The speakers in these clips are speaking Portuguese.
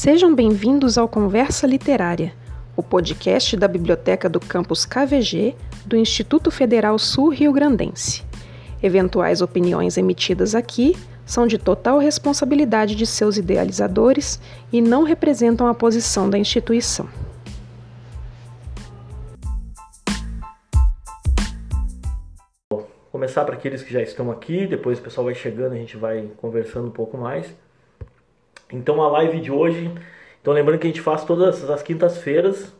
Sejam bem-vindos ao Conversa Literária, o podcast da Biblioteca do Campus KVG do Instituto Federal Sul Rio Grandense. Eventuais opiniões emitidas aqui são de total responsabilidade de seus idealizadores e não representam a posição da instituição. começar para aqueles que já estão aqui, depois o pessoal vai chegando, a gente vai conversando um pouco mais. Então a live de hoje, então lembrando que a gente faz todas as quintas-feiras,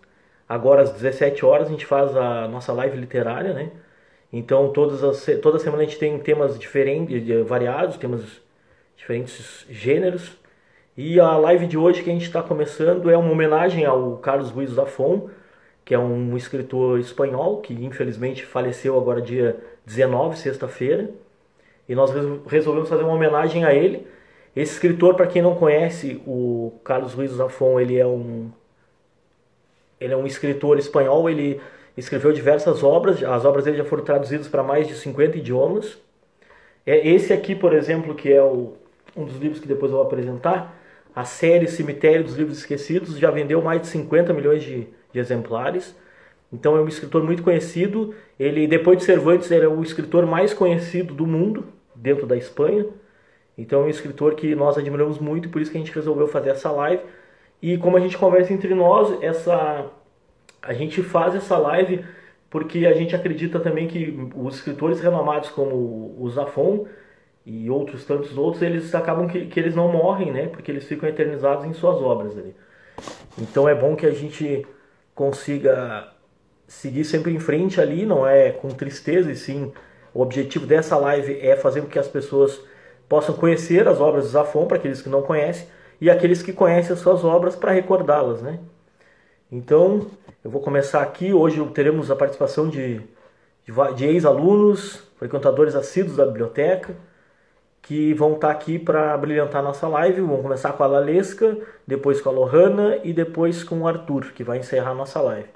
agora às 17 horas a gente faz a nossa live literária, né? Então todas as, toda semana a gente tem temas diferentes, variados, temas diferentes gêneros. E a live de hoje que a gente está começando é uma homenagem ao Carlos Ruiz Zafón, que é um escritor espanhol que infelizmente faleceu agora dia 19, sexta-feira, e nós resolvemos fazer uma homenagem a ele. Esse escritor, para quem não conhece, o Carlos Ruiz Zafón, ele é um ele é um escritor espanhol, ele escreveu diversas obras, as obras dele já foram traduzidas para mais de 50 idiomas. É esse aqui, por exemplo, que é o, um dos livros que depois eu vou apresentar, a série Cemitério dos Livros Esquecidos, já vendeu mais de 50 milhões de, de exemplares. Então é um escritor muito conhecido. Ele, depois de Cervantes, ele é o escritor mais conhecido do mundo, dentro da Espanha. Então é um escritor que nós admiramos muito, por isso que a gente resolveu fazer essa live. E como a gente conversa entre nós, essa a gente faz essa live porque a gente acredita também que os escritores renomados como o Zafon e outros tantos outros, eles acabam que, que eles não morrem, né? Porque eles ficam eternizados em suas obras ali. Então é bom que a gente consiga seguir sempre em frente ali, não é com tristeza, e sim o objetivo dessa live é fazer com que as pessoas possam conhecer as obras de Zafon, para aqueles que não conhecem, e aqueles que conhecem as suas obras para recordá-las, né? Então, eu vou começar aqui, hoje teremos a participação de, de, de ex-alunos, frequentadores assíduos da biblioteca, que vão estar aqui para brilhantar nossa live. Vamos começar com a Lalesca, depois com a Lohana e depois com o Arthur, que vai encerrar nossa live.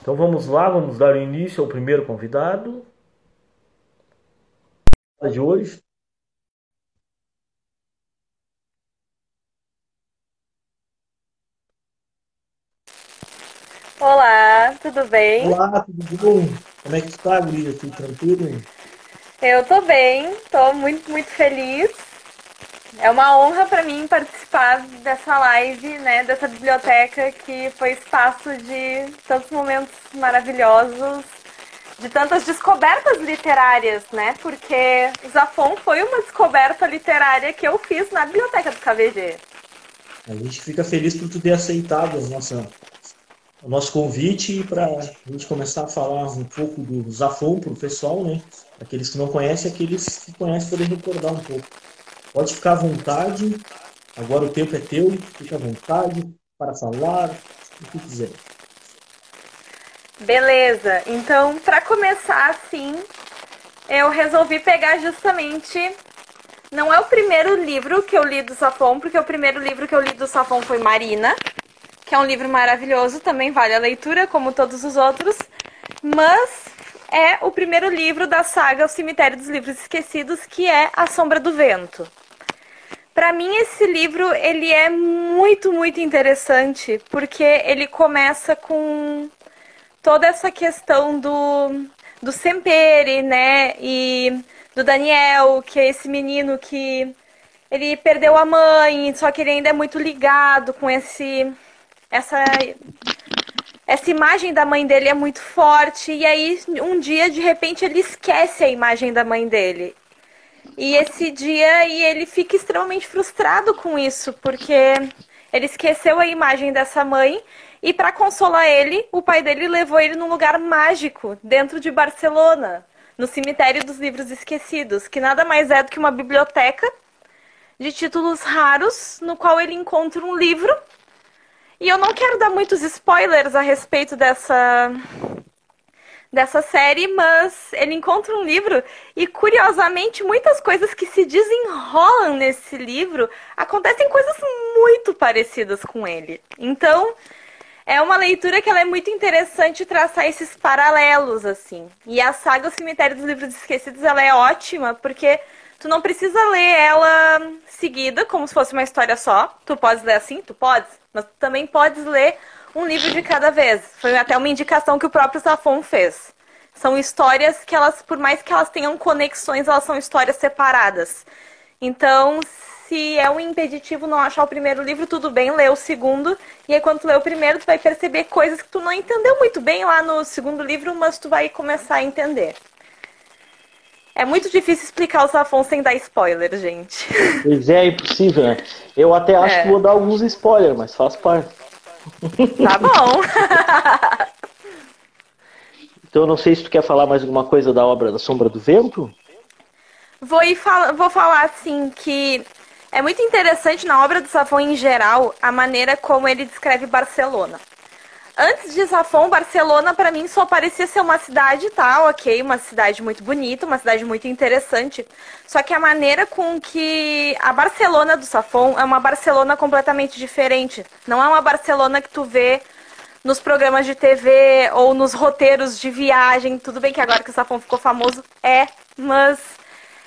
Então vamos lá, vamos dar início ao primeiro convidado de hoje. Olá, tudo bem? Olá, tudo bom? Como é que está, Guria? Tudo tranquilo? Eu tô bem, tô muito, muito feliz. É uma honra para mim participar dessa live, né, dessa biblioteca que foi espaço de tantos momentos maravilhosos, de tantas descobertas literárias, né? Porque o Zafon foi uma descoberta literária que eu fiz na biblioteca do KVG. A gente fica feliz por tu ter aceitado a nossa, o nosso convite para a gente começar a falar um pouco do Zafon para o pessoal, né? Aqueles que não conhecem, aqueles que conhecem poder recordar um pouco. Pode ficar à vontade. Agora o tempo é teu. Fica à vontade para falar o que quiser. Beleza. Então, para começar assim, eu resolvi pegar justamente. Não é o primeiro livro que eu li do Safon, porque o primeiro livro que eu li do Safon foi Marina, que é um livro maravilhoso, também vale a leitura, como todos os outros. Mas é o primeiro livro da saga O Cemitério dos Livros Esquecidos, que é A Sombra do Vento. Para mim esse livro ele é muito muito interessante porque ele começa com toda essa questão do do Sempere, né, e do Daniel, que é esse menino que ele perdeu a mãe, só que ele ainda é muito ligado com esse essa essa imagem da mãe dele é muito forte e aí um dia de repente ele esquece a imagem da mãe dele e esse dia e ele fica extremamente frustrado com isso, porque ele esqueceu a imagem dessa mãe e para consolar ele, o pai dele levou ele num lugar mágico dentro de Barcelona, no cemitério dos livros esquecidos, que nada mais é do que uma biblioteca de títulos raros, no qual ele encontra um livro. E eu não quero dar muitos spoilers a respeito dessa dessa série, mas ele encontra um livro e curiosamente muitas coisas que se desenrolam nesse livro acontecem coisas muito parecidas com ele. Então, é uma leitura que é muito interessante traçar esses paralelos assim. E a saga O Cemitério dos Livros Esquecidos, ela é ótima porque Tu não precisa ler ela seguida, como se fosse uma história só. Tu podes ler assim? Tu podes. Mas tu também podes ler um livro de cada vez. Foi até uma indicação que o próprio Safon fez. São histórias que elas, por mais que elas tenham conexões, elas são histórias separadas. Então, se é um impeditivo não achar o primeiro livro, tudo bem, lê o segundo. E aí, quando tu lê o primeiro, tu vai perceber coisas que tu não entendeu muito bem lá no segundo livro, mas tu vai começar a entender. É muito difícil explicar o Safon sem dar spoiler, gente. Pois é, é impossível, né? Eu até acho é. que vou dar alguns spoilers, mas faz parte. Tá bom. então eu não sei se tu quer falar mais alguma coisa da obra da Sombra do Vento. Vou, fal vou falar assim que é muito interessante na obra do Safon em geral a maneira como ele descreve Barcelona. Antes de Safon, Barcelona para mim só parecia ser uma cidade, tá? Ok, uma cidade muito bonita, uma cidade muito interessante. Só que a maneira com que a Barcelona do Safon é uma Barcelona completamente diferente. Não é uma Barcelona que tu vê nos programas de TV ou nos roteiros de viagem. Tudo bem que agora que o Safon ficou famoso é, mas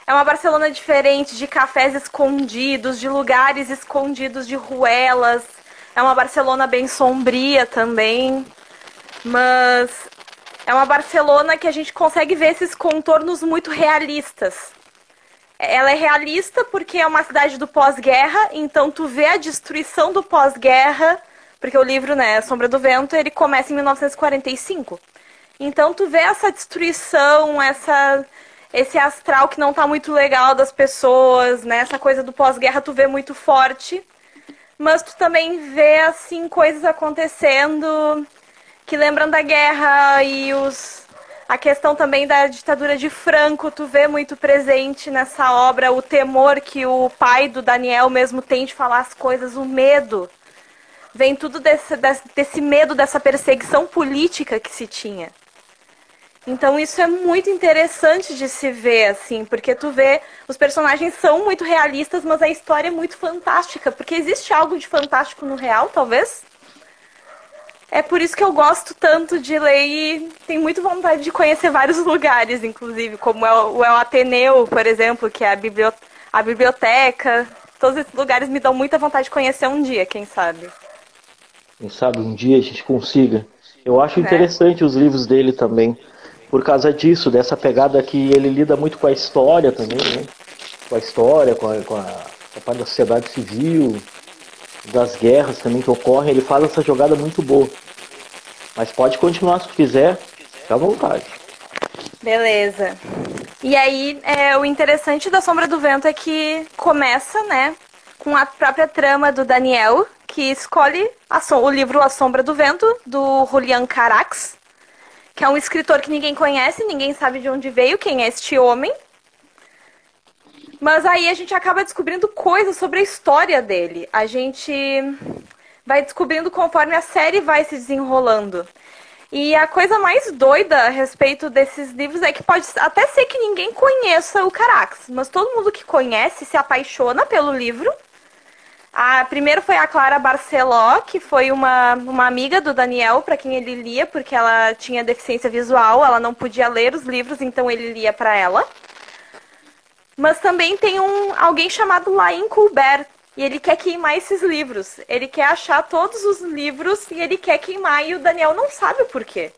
é uma Barcelona diferente, de cafés escondidos, de lugares escondidos, de ruelas é uma Barcelona bem sombria também, mas é uma Barcelona que a gente consegue ver esses contornos muito realistas. Ela é realista porque é uma cidade do pós-guerra, então tu vê a destruição do pós-guerra, porque o livro, né, Sombra do Vento, ele começa em 1945. Então tu vê essa destruição, essa esse astral que não tá muito legal das pessoas, né? Essa coisa do pós-guerra tu vê muito forte mas tu também vê assim coisas acontecendo que lembram da guerra e os a questão também da ditadura de Franco, tu vê muito presente nessa obra o temor que o pai do Daniel mesmo tem de falar as coisas, o medo. Vem tudo desse, desse medo, dessa perseguição política que se tinha. Então isso é muito interessante de se ver, assim, porque tu vê, os personagens são muito realistas, mas a história é muito fantástica, porque existe algo de fantástico no real, talvez. É por isso que eu gosto tanto de ler e tenho muito vontade de conhecer vários lugares, inclusive, como é o, é o Ateneu, por exemplo, que é a, biblioteca, a biblioteca. Todos esses lugares me dão muita vontade de conhecer um dia, quem sabe. Quem sabe um dia a gente consiga. Eu acho é. interessante os livros dele também por causa disso, dessa pegada que ele lida muito com a história também, né? Com a história, com a, com a, a parte da sociedade civil, das guerras também que ocorrem, ele faz essa jogada muito boa. Mas pode continuar se quiser, fica à vontade. Beleza. E aí, é, o interessante da Sombra do Vento é que começa, né, com a própria trama do Daniel, que escolhe so o livro A Sombra do Vento, do Julian Carax, que é um escritor que ninguém conhece, ninguém sabe de onde veio, quem é este homem. Mas aí a gente acaba descobrindo coisas sobre a história dele. A gente vai descobrindo conforme a série vai se desenrolando. E a coisa mais doida a respeito desses livros é que pode até ser que ninguém conheça o Carax, mas todo mundo que conhece se apaixona pelo livro a primeiro foi a Clara Barceló, que foi uma, uma amiga do Daniel, para quem ele lia, porque ela tinha deficiência visual, ela não podia ler os livros, então ele lia para ela. Mas também tem um alguém chamado Lain Colbert, e ele quer queimar esses livros. Ele quer achar todos os livros e ele quer queimar, e o Daniel não sabe o porquê.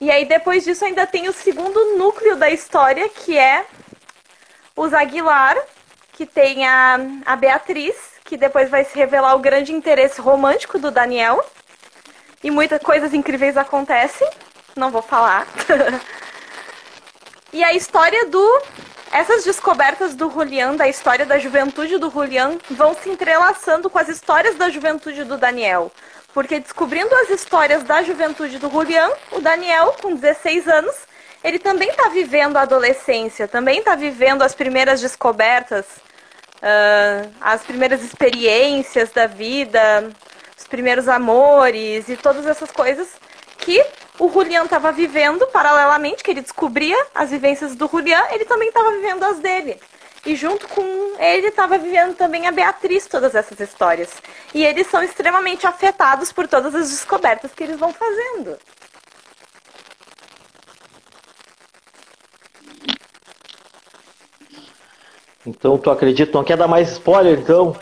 E aí depois disso ainda tem o segundo núcleo da história, que é os Aguilar, que tem a, a Beatriz, que depois vai se revelar o grande interesse romântico do Daniel. E muitas coisas incríveis acontecem. Não vou falar. e a história do. Essas descobertas do Julian, da história da juventude do Julian, vão se entrelaçando com as histórias da juventude do Daniel. Porque descobrindo as histórias da juventude do Julian, o Daniel, com 16 anos, ele também está vivendo a adolescência, também está vivendo as primeiras descobertas uh, as primeiras experiências da vida, os primeiros amores e todas essas coisas que o Julian estava vivendo paralelamente, que ele descobria as vivências do Julian, ele também estava vivendo as dele. E junto com ele estava vivendo também a Beatriz todas essas histórias. E eles são extremamente afetados por todas as descobertas que eles vão fazendo. Então tu acredita, não quer dar mais spoiler então?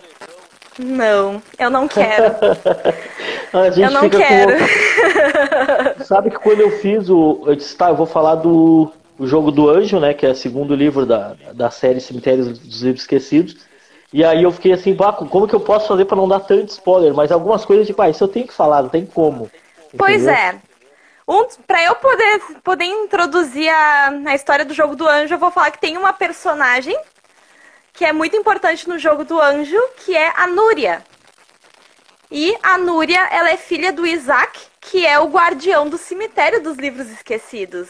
Não, eu não quero. eu não quero. Com... Sabe que quando eu fiz o. Eu disse, tá, eu vou falar do o Jogo do Anjo, né? Que é o segundo livro da, da série Cemitérios dos Livros Esquecidos. E aí eu fiquei assim, Baco, como que eu posso fazer para não dar tanto spoiler? Mas algumas coisas, tipo, ah, isso eu tenho que falar, não tem como. Pois é. Um, para eu poder, poder introduzir a, a história do Jogo do Anjo, eu vou falar que tem uma personagem que é muito importante no Jogo do Anjo, que é a Núria. E a Núria, ela é filha do Isaac, que é o guardião do cemitério dos livros esquecidos.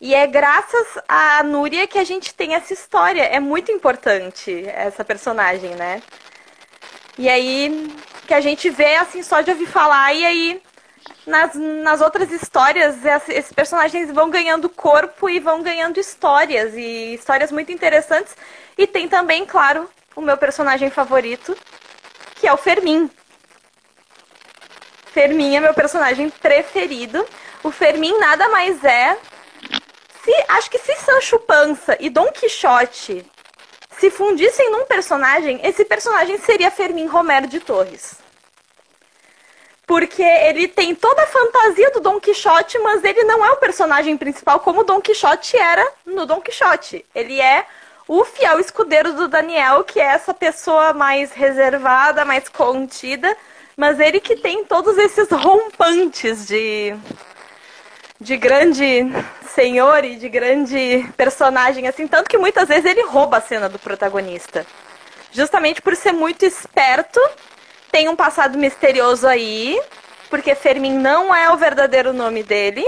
E é graças a Núria que a gente tem essa história. É muito importante essa personagem, né? E aí que a gente vê assim só de ouvir falar e aí nas, nas outras histórias esses personagens vão ganhando corpo e vão ganhando histórias e histórias muito interessantes. E tem também, claro, o meu personagem favorito, que é o Fermin. Fermin é meu personagem preferido. O Fermin nada mais é se, acho que se Sancho Panza e Dom Quixote se fundissem num personagem, esse personagem seria Fermin Romero de Torres. Porque ele tem toda a fantasia do Dom Quixote, mas ele não é o personagem principal como o Dom Quixote era no Dom Quixote. Ele é o fiel escudeiro do Daniel, que é essa pessoa mais reservada, mais contida, mas ele que tem todos esses rompantes de de grande senhor e de grande personagem, assim, tanto que muitas vezes ele rouba a cena do protagonista. Justamente por ser muito esperto, tem um passado misterioso aí, porque Fermin não é o verdadeiro nome dele.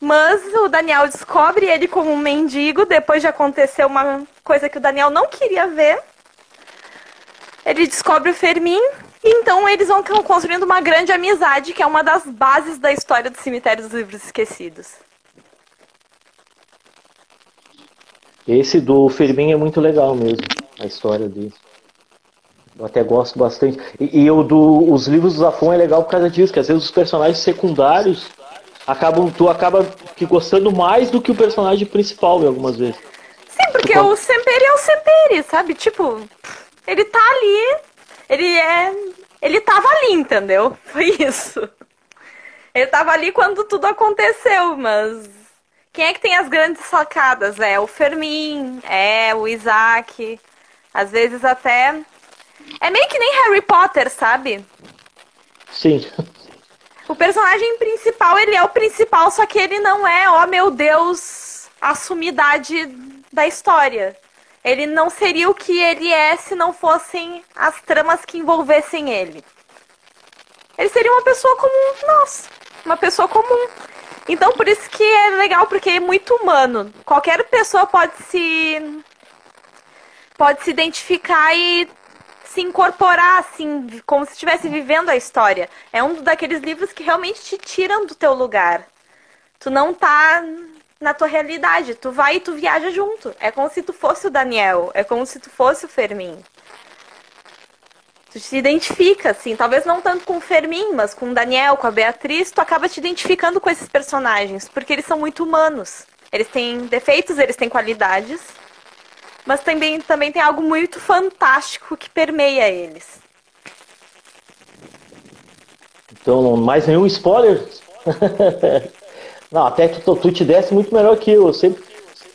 Mas o Daniel descobre ele como um mendigo depois de acontecer uma coisa que o Daniel não queria ver. Ele descobre o Fermin então eles vão construindo uma grande amizade, que é uma das bases da história do Cemitério dos Livros Esquecidos. Esse do Fermin é muito legal mesmo, a história dele. Eu até gosto bastante. E, e o do, os livros do Zafon é legal por causa disso, que às vezes os personagens secundários acabam, tu acaba que gostando mais do que o personagem principal, algumas vezes. Sim, porque o Semperi é o Semperi, sabe? Tipo, ele tá ali, ele é. Ele tava ali, entendeu? Foi isso. Ele tava ali quando tudo aconteceu, mas. Quem é que tem as grandes sacadas? É o Fermin, é o Isaac. Às vezes até. É meio que nem Harry Potter, sabe? Sim. O personagem principal, ele é o principal, só que ele não é, ó oh, meu Deus, a sumidade da história. Ele não seria o que ele é se não fossem as tramas que envolvessem ele. Ele seria uma pessoa comum, nossa, uma pessoa comum. Então por isso que é legal, porque é muito humano. Qualquer pessoa pode se pode se identificar e se incorporar assim, como se estivesse vivendo a história. É um daqueles livros que realmente te tiram do teu lugar. Tu não tá na tua realidade. Tu vai e tu viaja junto. É como se tu fosse o Daniel, é como se tu fosse o Fermin. Tu se identifica, assim, talvez não tanto com o Fermin, mas com o Daniel, com a Beatriz, tu acaba te identificando com esses personagens, porque eles são muito humanos. Eles têm defeitos, eles têm qualidades, mas também, também tem algo muito fantástico que permeia eles. Então, mais nenhum spoiler? Não, até que tu, tu te desse muito melhor que eu. eu sempre,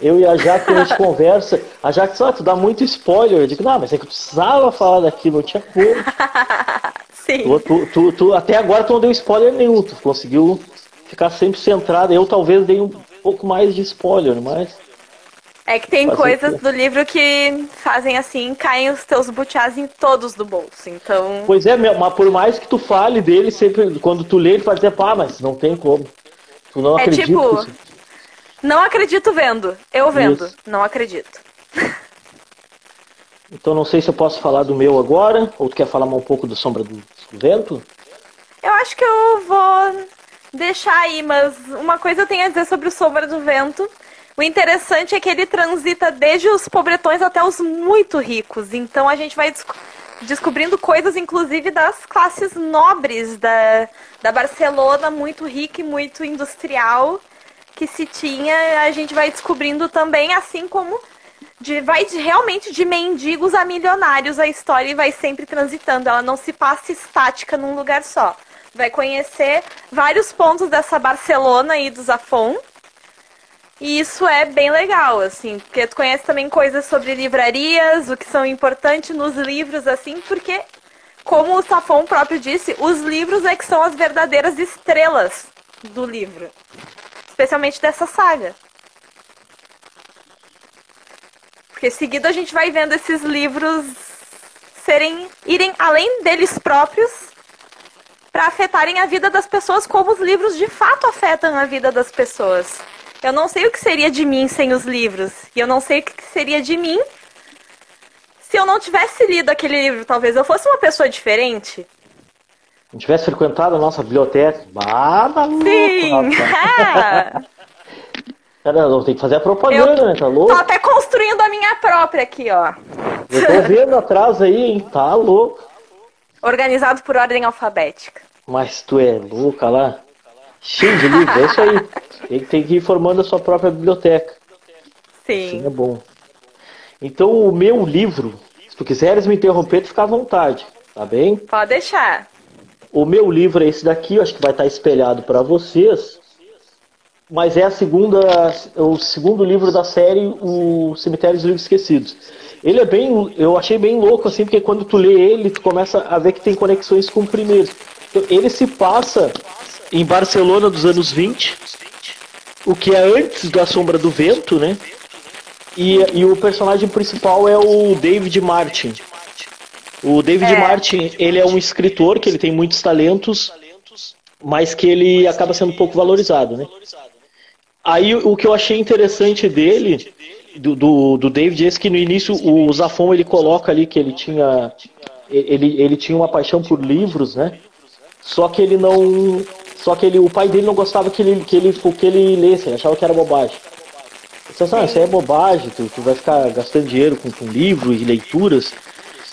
eu e a Jaque, a gente conversa. A Jaque, só tu dá muito spoiler. Eu digo, não, mas é que eu precisava falar daquilo, não tinha como. Sim. Tu, tu, tu, tu, até agora tu não deu spoiler nenhum, tu conseguiu ficar sempre centrado. Eu talvez dei um pouco mais de spoiler, mas. É que tem coisas do livro que fazem assim, caem os teus butiás em todos do bolso, então... Pois é, mas por mais que tu fale dele, sempre, quando tu lê, ele faz dizer, pá, mas não tem como. Tu não é tipo, não acredito vendo. Eu vendo, Isso. não acredito. Então não sei se eu posso falar do meu agora, ou tu quer falar um pouco do Sombra do, Vento? Eu acho que eu vou deixar aí, mas uma coisa eu tenho a dizer sobre o Sombra do Vento. O interessante é que ele transita desde os pobretões até os muito ricos. Então a gente vai descobrindo coisas, inclusive, das classes nobres da, da Barcelona, muito rica e muito industrial que se tinha. A gente vai descobrindo também, assim como de vai de, realmente de mendigos a milionários a história e vai sempre transitando. Ela não se passa estática num lugar só. Vai conhecer vários pontos dessa Barcelona aí do Zafon. E isso é bem legal, assim, porque tu conhece também coisas sobre livrarias, o que são importantes nos livros, assim, porque, como o Safon próprio disse, os livros é que são as verdadeiras estrelas do livro. Especialmente dessa saga. Porque seguido a gente vai vendo esses livros serem irem além deles próprios para afetarem a vida das pessoas como os livros de fato afetam a vida das pessoas. Eu não sei o que seria de mim sem os livros. E eu não sei o que seria de mim se eu não tivesse lido aquele livro. Talvez eu fosse uma pessoa diferente. Não tivesse frequentado a nossa biblioteca. Ah, maluco, Sim! Cara, não tem que fazer a propaganda, eu né? Tá louco? Tô até construindo a minha própria aqui, ó. Eu tô vendo atrás aí, hein? Tá louco. Organizado por ordem alfabética. Mas tu é louca lá? Cheio de livros, é isso aí. Tem, tem que ir formando a sua própria biblioteca. Sim. Sim, é bom. Então, o meu livro, se tu quiseres me interromper, tu fica à vontade, tá bem? Pode deixar. O meu livro é esse daqui, eu acho que vai estar espelhado para vocês. Mas é a segunda, o segundo livro da série, o Cemitério dos Livros Esquecidos. Ele é bem, eu achei bem louco assim, porque quando tu lê ele, tu começa a ver que tem conexões com o primeiro. Então, ele se passa em Barcelona dos anos 20, o que é antes da Sombra do Vento, né? E, e o personagem principal é o David Martin. O David É. Martin, ele é um escritor que ele tem muitos talentos, mas que ele acaba sendo pouco valorizado, né? Aí o que eu achei interessante dele, do, do, do David, é esse que no início o Zafon ele coloca ali que ele tinha ele, ele tinha uma paixão por livros, né? Só que ele não. Só que ele, o pai dele não gostava que ele, que ele, que ele lesse, ele achava que era bobagem. Disse assim, ah, isso aí é bobagem, tu, tu vai ficar gastando dinheiro com, com livro e leituras.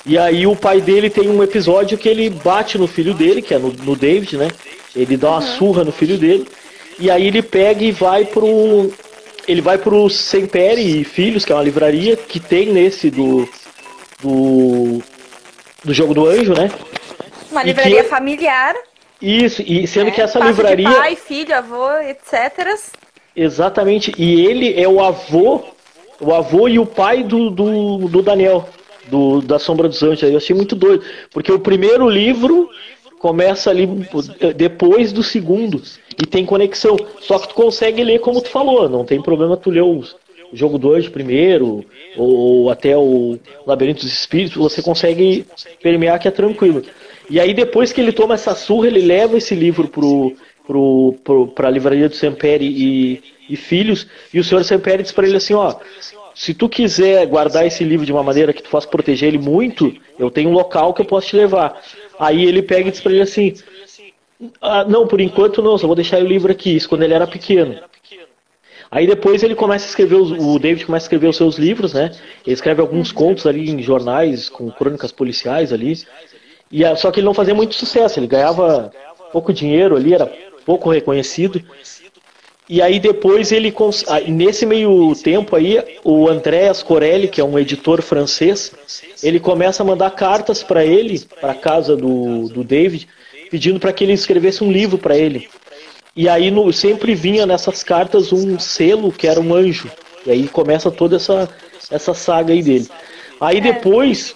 E aí o pai dele tem um episódio que ele bate no filho dele, que é no, no David, né? Ele dá uma surra no filho dele. E aí ele pega e vai pro. Ele vai pro Sempere e Filhos, que é uma livraria que tem nesse do. do. do jogo do anjo, né? Uma livraria que- familiar. Isso, e sendo né? que essa Passa de livraria. pai, filho, avô, etc. Exatamente. E ele é o avô, o avô e o pai do, do, do Daniel, do, da Sombra dos Anjos. Eu achei muito doido. Porque o primeiro livro começa ali depois do segundo. E tem conexão. Só que tu consegue ler como tu falou. Não tem problema tu ler o, jogo do anjo primeiro, ou, ou até o Labirinto dos Espíritos. Você consegue permear que é tranquilo. E aí depois que ele toma essa surra, ele leva esse livro pro, pro, pro, pra livraria do Semperi e, e Filhos, e o senhor Semperi diz para ele assim, ó, se tu quiser guardar esse livro de uma maneira que tu possa proteger ele muito, eu tenho um local que eu posso te levar. Aí ele pega e diz para ele assim, ah, não, por enquanto não, só vou deixar o livro aqui, isso quando ele era pequeno. Aí depois ele começa a escrever, o David começa a escrever os seus livros, né? Ele escreve alguns contos ali em jornais com crônicas policiais ali. E a- só que ele não fazia muito sucesso, ele ganhava pouco dinheiro ali, era pouco reconhecido. E aí depois ele ah, nesse meio tempo aí, o Andreas Corelli, que é um editor francês, ele começa a mandar cartas para ele, para casa do, do David, pedindo para que ele escrevesse um livro para ele. E aí no- sempre vinha nessas cartas um selo que era um anjo. E aí começa toda essa, essa saga aí dele. Aí depois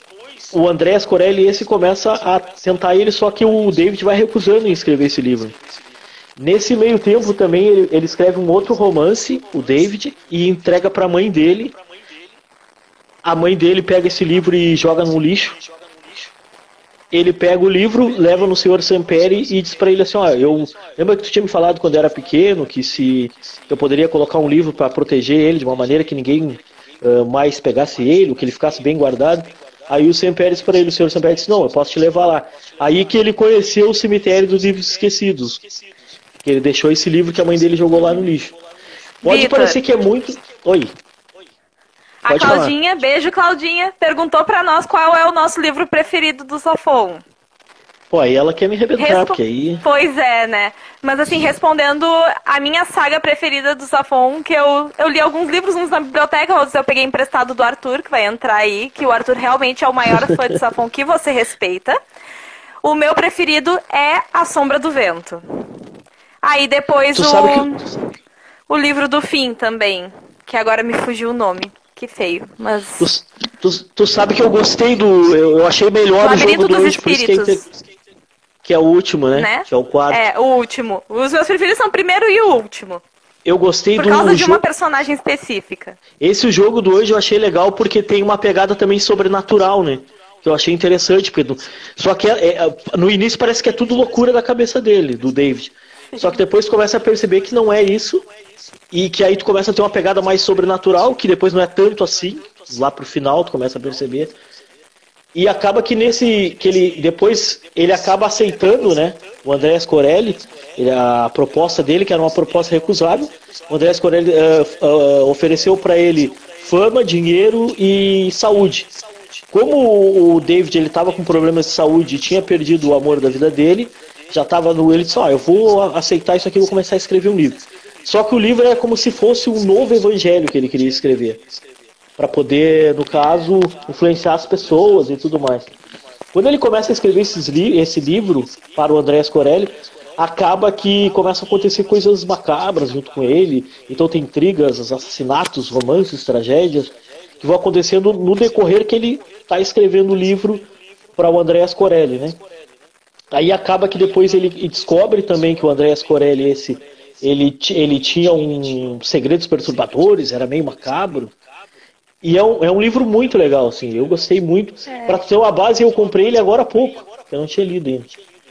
o Andrés Corelli esse começa a tentar ele, só que o David vai recusando em escrever esse livro. Nesse meio tempo também ele, ele escreve um outro romance, o David, e entrega para a mãe dele. A mãe dele pega esse livro e joga no lixo. Ele pega o livro, leva no senhor Samperi e diz para ele assim, ó, eu lembra que tu tinha me falado quando era pequeno que se eu poderia colocar um livro para proteger ele de uma maneira que ninguém ah, mais pegasse ele, que ele ficasse bem guardado. Aí o Samperi disse para ele, o senhor Samperi disse, não, eu posso te levar lá. Aí que ele conheceu o cemitério dos livros esquecidos. Que ele deixou esse livro que a mãe dele jogou lá no lixo. Pode Vitor. parecer que é muito. Oi. A Pode falar. Claudinha, beijo Claudinha, perguntou pra nós qual é o nosso livro preferido do Safon. Pô, aí ela quer me arrebentar, Respo... porque aí. Pois é, né? Mas assim, respondendo a minha saga preferida do Safon, que eu, eu li alguns livros, uns na biblioteca, outros eu peguei emprestado do Arthur, que vai entrar aí, que o Arthur realmente é o maior fã de Safon que você respeita. O meu preferido é A Sombra do Vento. Aí depois tu o, que... o livro do fim também, que agora me fugiu o nome. Que feio, mas. Tu, tu, tu sabe que eu gostei do. Eu, achei melhor o, jogo dos hoje, espíritos. Que é o último, né? né? Que é o quarto. É, o último. Os meus preferidos são o primeiro e o último. Eu gostei Por do. Por causa de uma personagem específica. Esse jogo do hoje eu achei legal porque tem uma pegada também sobrenatural, né? Que eu achei interessante. Porque... Só que é, é, no início parece que é tudo loucura da cabeça dele, do David. Só que depois tu começa a perceber que não é isso. E que aí tu começa a ter uma pegada mais sobrenatural, que depois não é tanto assim. Lá pro final tu começa a perceber. E acaba que nesse. que ele. Depois ele acaba aceitando, né? O Andrés Corelli, ele, a proposta dele, que era uma proposta recusável. O Andrés Corelli uh, uh, ofereceu para ele fama, dinheiro e saúde. Como o David ele estava com problemas de saúde e tinha perdido o amor da vida dele, já estava no. Ele disse: oh, eu vou aceitar isso aqui vou começar a escrever um livro. Só que o livro é como se fosse um novo evangelho que ele queria escrever. Para poder, no caso, influenciar as pessoas e tudo mais. Quando ele começa a escrever li esse livro para o Andrés Corelli, acaba que começam a acontecer coisas macabras junto com ele. Então tem intrigas, assassinatos, romances, tragédias que vão acontecendo no decorrer que ele está escrevendo o livro para o Andrés Corelli, né? Aí acaba que depois ele descobre também que o Andrés Corelli esse ele, ele tinha um segredos perturbadores, era meio macabro. E é um, é um livro muito legal, assim. Eu gostei muito. É. Para ter uma base, eu comprei ele agora há pouco. Eu não tinha lido ainda.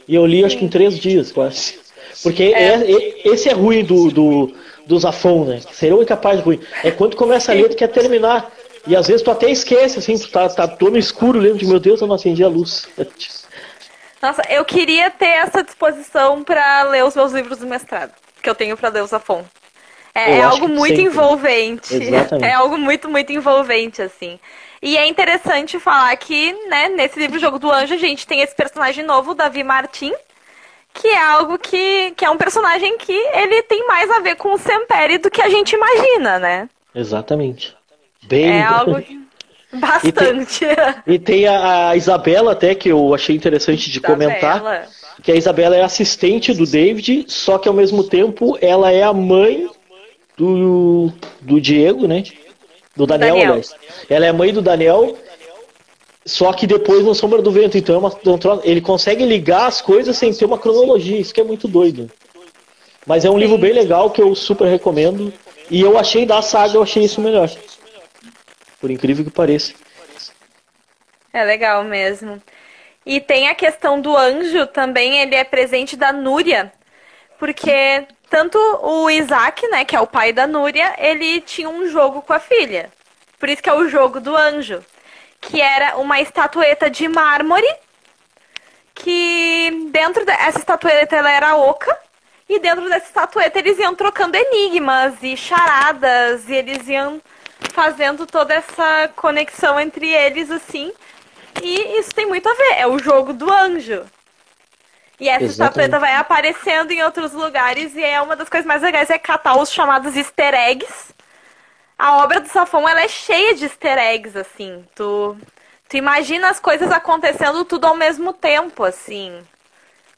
E eu li, acho que em três dias, quase. Porque é. É, esse é ruim do, do, do Zafon, né? Seria o incapaz de ruim. É quando começa a ler, tu quer terminar. E às vezes tu até esquece, assim, tu tá, tá todo escuro, lembra de, meu Deus, eu não acendi a luz. Nossa, eu queria ter essa disposição para ler os meus livros do mestrado, que eu tenho para ler o Zafon. É, é algo muito sempre. envolvente. Exatamente. É algo muito, muito envolvente, assim. E é interessante falar que, né, nesse livro Jogo do Anjo, a gente tem esse personagem novo, Davi Martin, que é algo que, que é um personagem que ele tem mais a ver com o Semperi do que a gente imagina, né? Exatamente. Bem... É algo bastante. E tem, e tem a, a, Isabela até, que eu achei interessante de Isabela. comentar, que a Isabela é assistente do David, só que ao mesmo tempo ela é a mãe do, do Diego, né? Do Daniel, Daniel. aliás. Ela é mãe do Daniel, só que depois no Sombra do Vento. Então é uma, ele consegue ligar as coisas sem ter uma cronologia. Isso que é muito doido. Mas é um livro bem legal que eu super recomendo. E eu achei da saga, eu achei isso melhor. Por incrível que pareça. É legal mesmo. E tem a questão do anjo também, ele é presente da Núria. Porque tanto o Isaac, né, que é o pai da Núria, ele tinha um jogo com a filha. Por isso que é o jogo do anjo. Que era uma estatueta de mármore. Que dentro dessa estatueta ela era oca. E dentro dessa estatueta eles iam trocando enigmas e charadas. E eles iam fazendo toda essa conexão entre eles, assim. E isso tem muito a ver. É o jogo do anjo. E essa estatueta vai aparecendo em outros lugares e é uma das coisas mais legais é catar os chamados easter eggs. A obra do Safon ela é cheia de easter eggs, assim. Tu, tu imagina as coisas acontecendo tudo ao mesmo tempo, assim.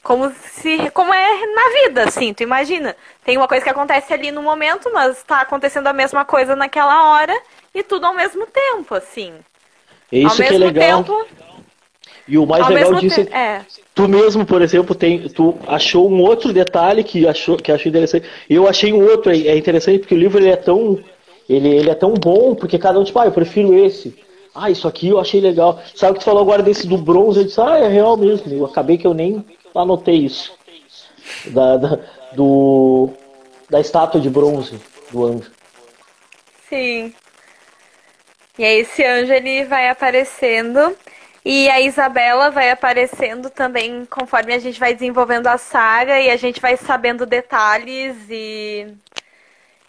Como se. Como é na vida, assim, tu imagina. Tem uma coisa que acontece ali no momento, mas tá acontecendo a mesma coisa naquela hora e tudo ao mesmo tempo, assim. Isso ao que é legal. Tempo, e o mais Ao legal disso é, é, tu mesmo, por exemplo, tem, tu achou um outro detalhe que achou que achou interessante. Eu achei um outro, é interessante porque o livro ele é tão ele, ele é tão bom porque cada um tipo, ah, eu prefiro esse. Ah, isso aqui eu achei legal. Sabe o que tu falou agora desse do bronze? Eu disse, ah, é real mesmo. Eu acabei que eu nem anotei isso. Da, da, do, da estátua de bronze do anjo. Sim. E aí esse anjo ele vai aparecendo e a Isabela vai aparecendo também conforme a gente vai desenvolvendo a saga e a gente vai sabendo detalhes e,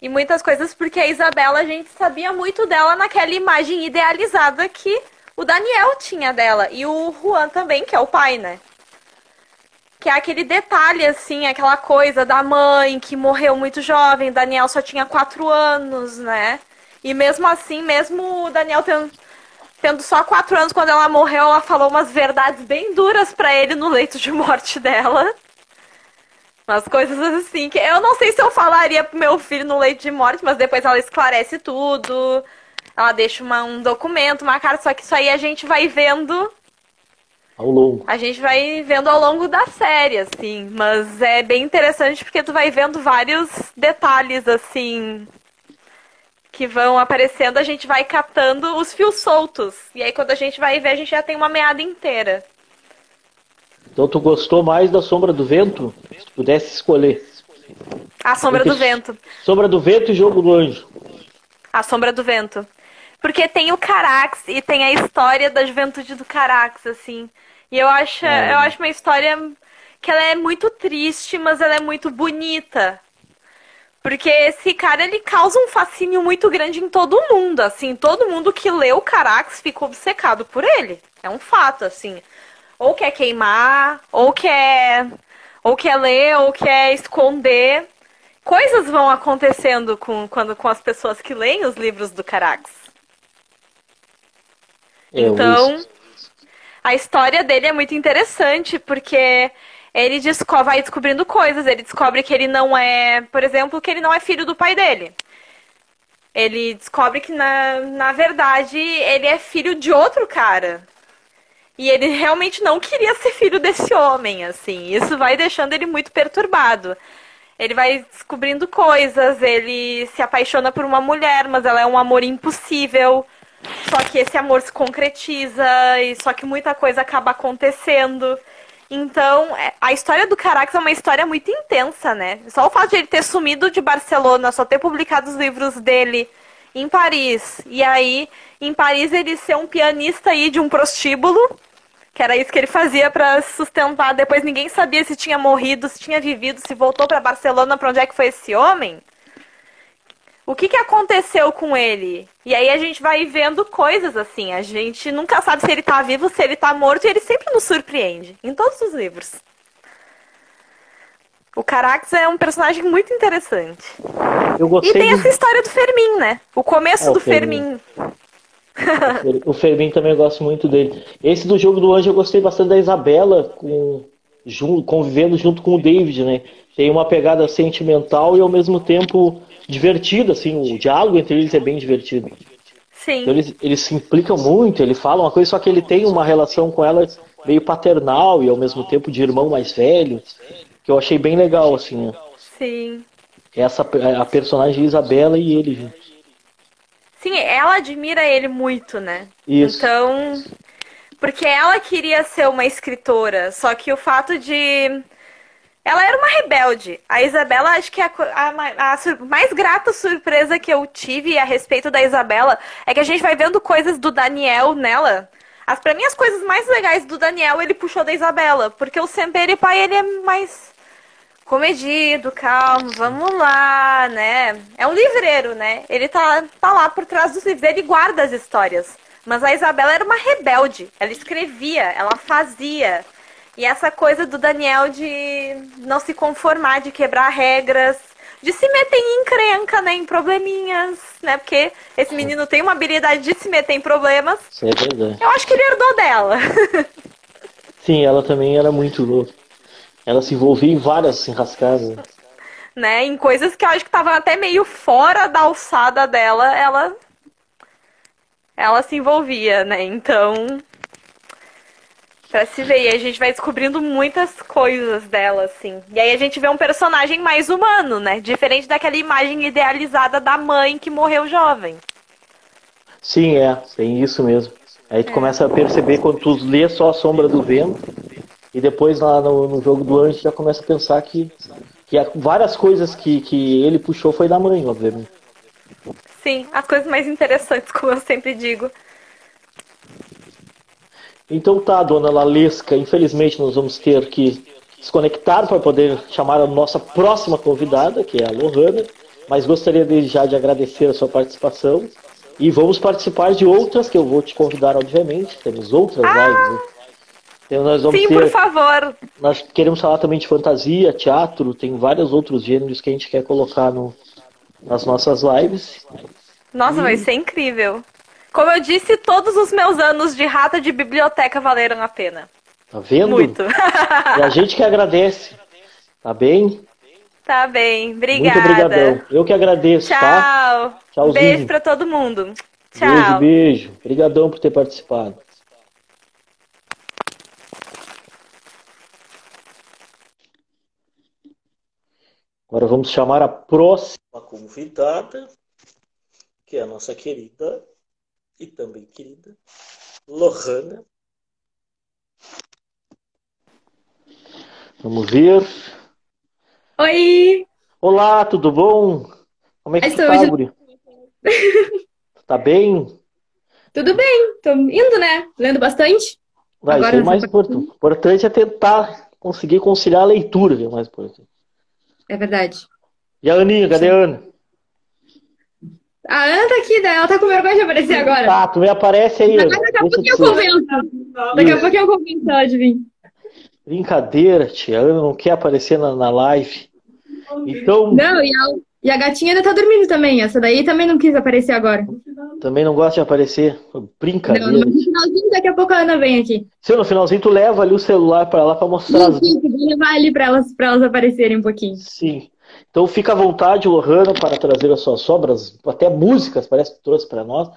e muitas coisas, porque a Isabela a gente sabia muito dela naquela imagem idealizada que o Daniel tinha dela e o Juan também, que é o pai, né? que é aquele detalhe, assim, aquela coisa da mãe que morreu muito jovem, Daniel só tinha quatro anos, né? E mesmo assim, mesmo o Daniel tendo, tendo só quatro anos quando ela morreu, ela falou umas verdades bem duras para ele no leito de morte dela. Umas coisas assim que eu não sei se eu falaria pro meu filho no leito de morte, mas depois ela esclarece tudo. Ela deixa uma, um documento, uma carta, só que isso aí a gente vai vendo ao longo. A gente vai vendo ao longo da série, assim. Mas é bem interessante porque tu vai vendo vários detalhes, assim, que vão aparecendo. A gente vai catando os fios soltos. E aí, quando a gente vai ver, a gente já tem uma meada inteira. Então, tu gostou mais da Sombra do Vento? Se tu pudesse escolher. A Sombra Porque... do Vento. Sombra do Vento e Jogo do Anjo. A Sombra do Vento. Porque tem o Carax e tem a história da juventude do Carax, assim. E eu acho, é. eu acho uma história que ela é muito triste, mas ela é muito bonita. Porque esse cara, ele causa um fascínio muito grande em todo mundo, assim. Todo mundo que leu Carax ficou obcecado por ele. É um fato, assim. Ou quer queimar, ou quer... Ou quer ler, ou quer esconder. Coisas vão acontecendo com, quando, com as pessoas que leem os livros do Carax. É, então, a história dele é muito interessante, porque ele vai descobrindo coisas. Ele descobre que ele não é, por exemplo, que ele não é filho do pai dele. Ele descobre que, na, na verdade, ele é filho de outro cara. E ele realmente não queria ser filho desse homem, assim. Isso vai deixando ele muito perturbado. Ele vai descobrindo coisas, ele se apaixona por uma mulher, mas ela é um amor impossível. Só que esse amor se concretiza e só que muita coisa acaba acontecendo. Então, é, a história do Carax é uma história muito intensa, né? Só o fato de ele ter sumido de Barcelona, só ter publicado os livros dele em Paris, e aí, em Paris, ele ser um pianista aí de um prostíbulo, que era isso que ele fazia para sustentar. Depois ninguém sabia se tinha morrido, se tinha vivido, se voltou para Barcelona, para onde é que foi esse homem o que, que aconteceu com ele? E aí a gente vai vendo coisas assim. A gente nunca sabe se ele tá vivo, se ele tá morto, e ele sempre nos surpreende. Em todos os livros. O Carax é um personagem muito interessante. e tem de... essa história do Fermin, né? O começo é, do Fermin. Fermin. o Fermin também eu gosto muito dele. Esse do jogo do anjo eu gostei bastante da Isabela com, convivendo junto com o David, né? Tem uma pegada sentimental e ao mesmo tempo divertido, assim, o diálogo entre eles é bem divertido. Sim. Então, eles, eles se implicam muito, ele fala uma coisa, só que ele tem uma relação com ela meio paternal e ao mesmo tempo de irmão mais velho, que eu achei bem legal, assim. Sim. Essa, a personagem Isabela e ele. Sim, ela admira ele muito, né? Isso. Então, porque ela queria ser uma escritora, só que o fato de ela era uma rebelde. A Isabela, acho que a, a, a, mais grata surpresa que eu tive a respeito da Isabela é que a gente vai vendo coisas do Daniel nela. As, pra mim, as coisas mais legais do Daniel ele puxou da Isabela. Porque o Semperi pai, ele é mais comedido, calmo, vamos lá, né? É um livreiro, né? Ele tá, tá lá por trás dos livros, ele guarda as histórias. Mas a Isabela era uma rebelde. Ela escrevia, ela fazia. E essa coisa do Daniel de não se conformar, de quebrar regras, de se meter em encrenca, né, em probleminhas, né? Porque esse menino tem uma habilidade de se meter em problemas. É verdade. Eu acho que ele herdou dela. Sim, ela também era muito louca. Ela se envolvia em várias enrascadas. Né, em coisas que eu acho que estavam até meio fora da alçada dela, ela ela se envolvia, né? Então, Pra se ver. E a gente vai descobrindo muitas coisas dela, assim. E aí a gente vê um personagem mais humano, né? Diferente daquela imagem idealizada da mãe que morreu jovem. Sim, é. Tem isso mesmo. Aí tu é. começa a perceber quando tu lê só a sombra do vento. E depois lá no, no jogo do anjo já começa a pensar que, que várias coisas que, que ele puxou foi da mãe, obviamente. Sim, as coisas mais interessantes, como eu sempre digo. Então tá, dona Lalesca, infelizmente nós vamos ter que desconectar para poder chamar a nossa próxima convidada, que é a Lohana, mas gostaria desde já de agradecer a sua participação e vamos participar de outras que eu vou te convidar, obviamente, temos outras ah! lives. Então nós vamos Sim, ter, por favor. Nós queremos falar também de fantasia, teatro, tem vários outros gêneros que a gente quer colocar no, nas nossas lives. Nossa, vai ser incrível. Como eu disse, todos os meus anos de rata de biblioteca valeram a pena. Tá vendo? Muito. E a gente que agradece. Tá bem? Tá bem, obrigada. Muito obrigadão. Eu que agradeço, Tchau. tá? Tchauzinho. Beijo pra todo mundo. Tchau. Beijo, beijo. Obrigadão por ter participado. Agora vamos chamar a próxima convidada, que é a nossa querida e também querida Lohana. Vamos ver. Oi! Olá, tudo bom? Como é que Estou tu tá, hoje- Guri? Tá bem? Tudo bem, tô indo, né? Lendo bastante. Vai, Agora o mais importante. O importante é tentar conseguir conciliar a leitura, é o mais importante. É verdade. E a Aninha, cadê a Ana? A Ana tá aqui, né? Ela tá com vergonha de aparecer agora. Tá, tu me aparece aí. Mas daqui a pouquinho eu convenço. Daqui a pouquinho eu convenço ela de vir. Brincadeira, tia. A Ana não quer aparecer na, na live. Então, Não, e a, e a gatinha ainda tá dormindo também. Essa daí também não quis aparecer agora. também não gosta de aparecer. Não, Brincadeira. no finalzinho, daqui a pouco a Ana vem aqui. Se no finalzinho tu leva ali o celular pra lá pra mostrar as Sim, sim, vou levar ali pra elas, pra elas aparecerem um pouquinho. Sim. Então fica à vontade, Lohana, para trazer as suas obras, até músicas, parece que trouxe para nós.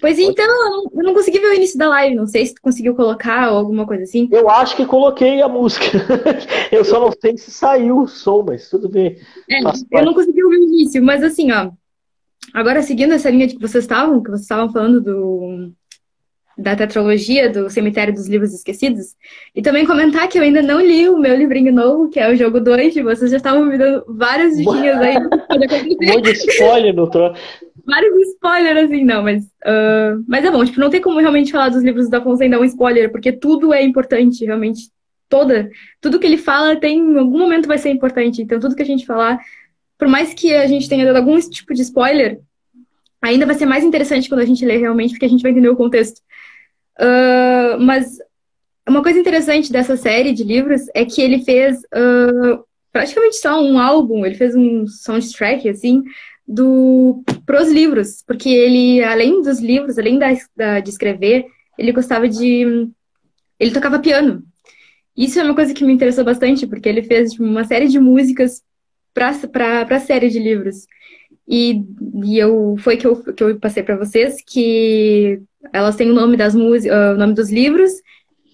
Pois então, eu não, eu não consegui ver o início da live. Não sei se tu conseguiu colocar ou alguma coisa assim. Eu acho que coloquei a música. Eu só não sei se saiu o som, mas tudo bem. É, eu não consegui ouvir o início, mas assim, ó. Agora, seguindo essa linha de que vocês estavam, que vocês estavam falando do, da tetralogia do Cemitério dos Livros Esquecidos, e também comentar que eu ainda não li o meu livrinho novo, que é o jogo 2, e vocês já estavam me dando várias diquinhas aí. do de spoiler tro... vários spoilers, assim, não, mas. ah, mas é bom, tipo, não tem como realmente falar dos livros da Afonso sem dar um spoiler, porque tudo é importante, realmente. Toda. Tudo que ele fala tem. Em algum momento vai ser importante. Então, tudo que a gente falar, por mais que a gente tenha dado algum tipo de spoiler, ainda vai ser mais interessante quando a gente ler realmente, porque a gente vai entender o contexto. Ah, mas uma coisa interessante dessa série de livros é que ele fez ah, praticamente só um álbum, ele fez um soundtrack, assim, do pros livros, porque ele, além dos livros, além da, da- de escrever, ele gostava de. Ele tocava piano. Isso é uma coisa que me interessou bastante, porque ele fez tipo, uma série de músicas para a série de livros. E, e eu, foi que eu, que eu passei para vocês que elas têm o nome das músicas, o nome dos livros,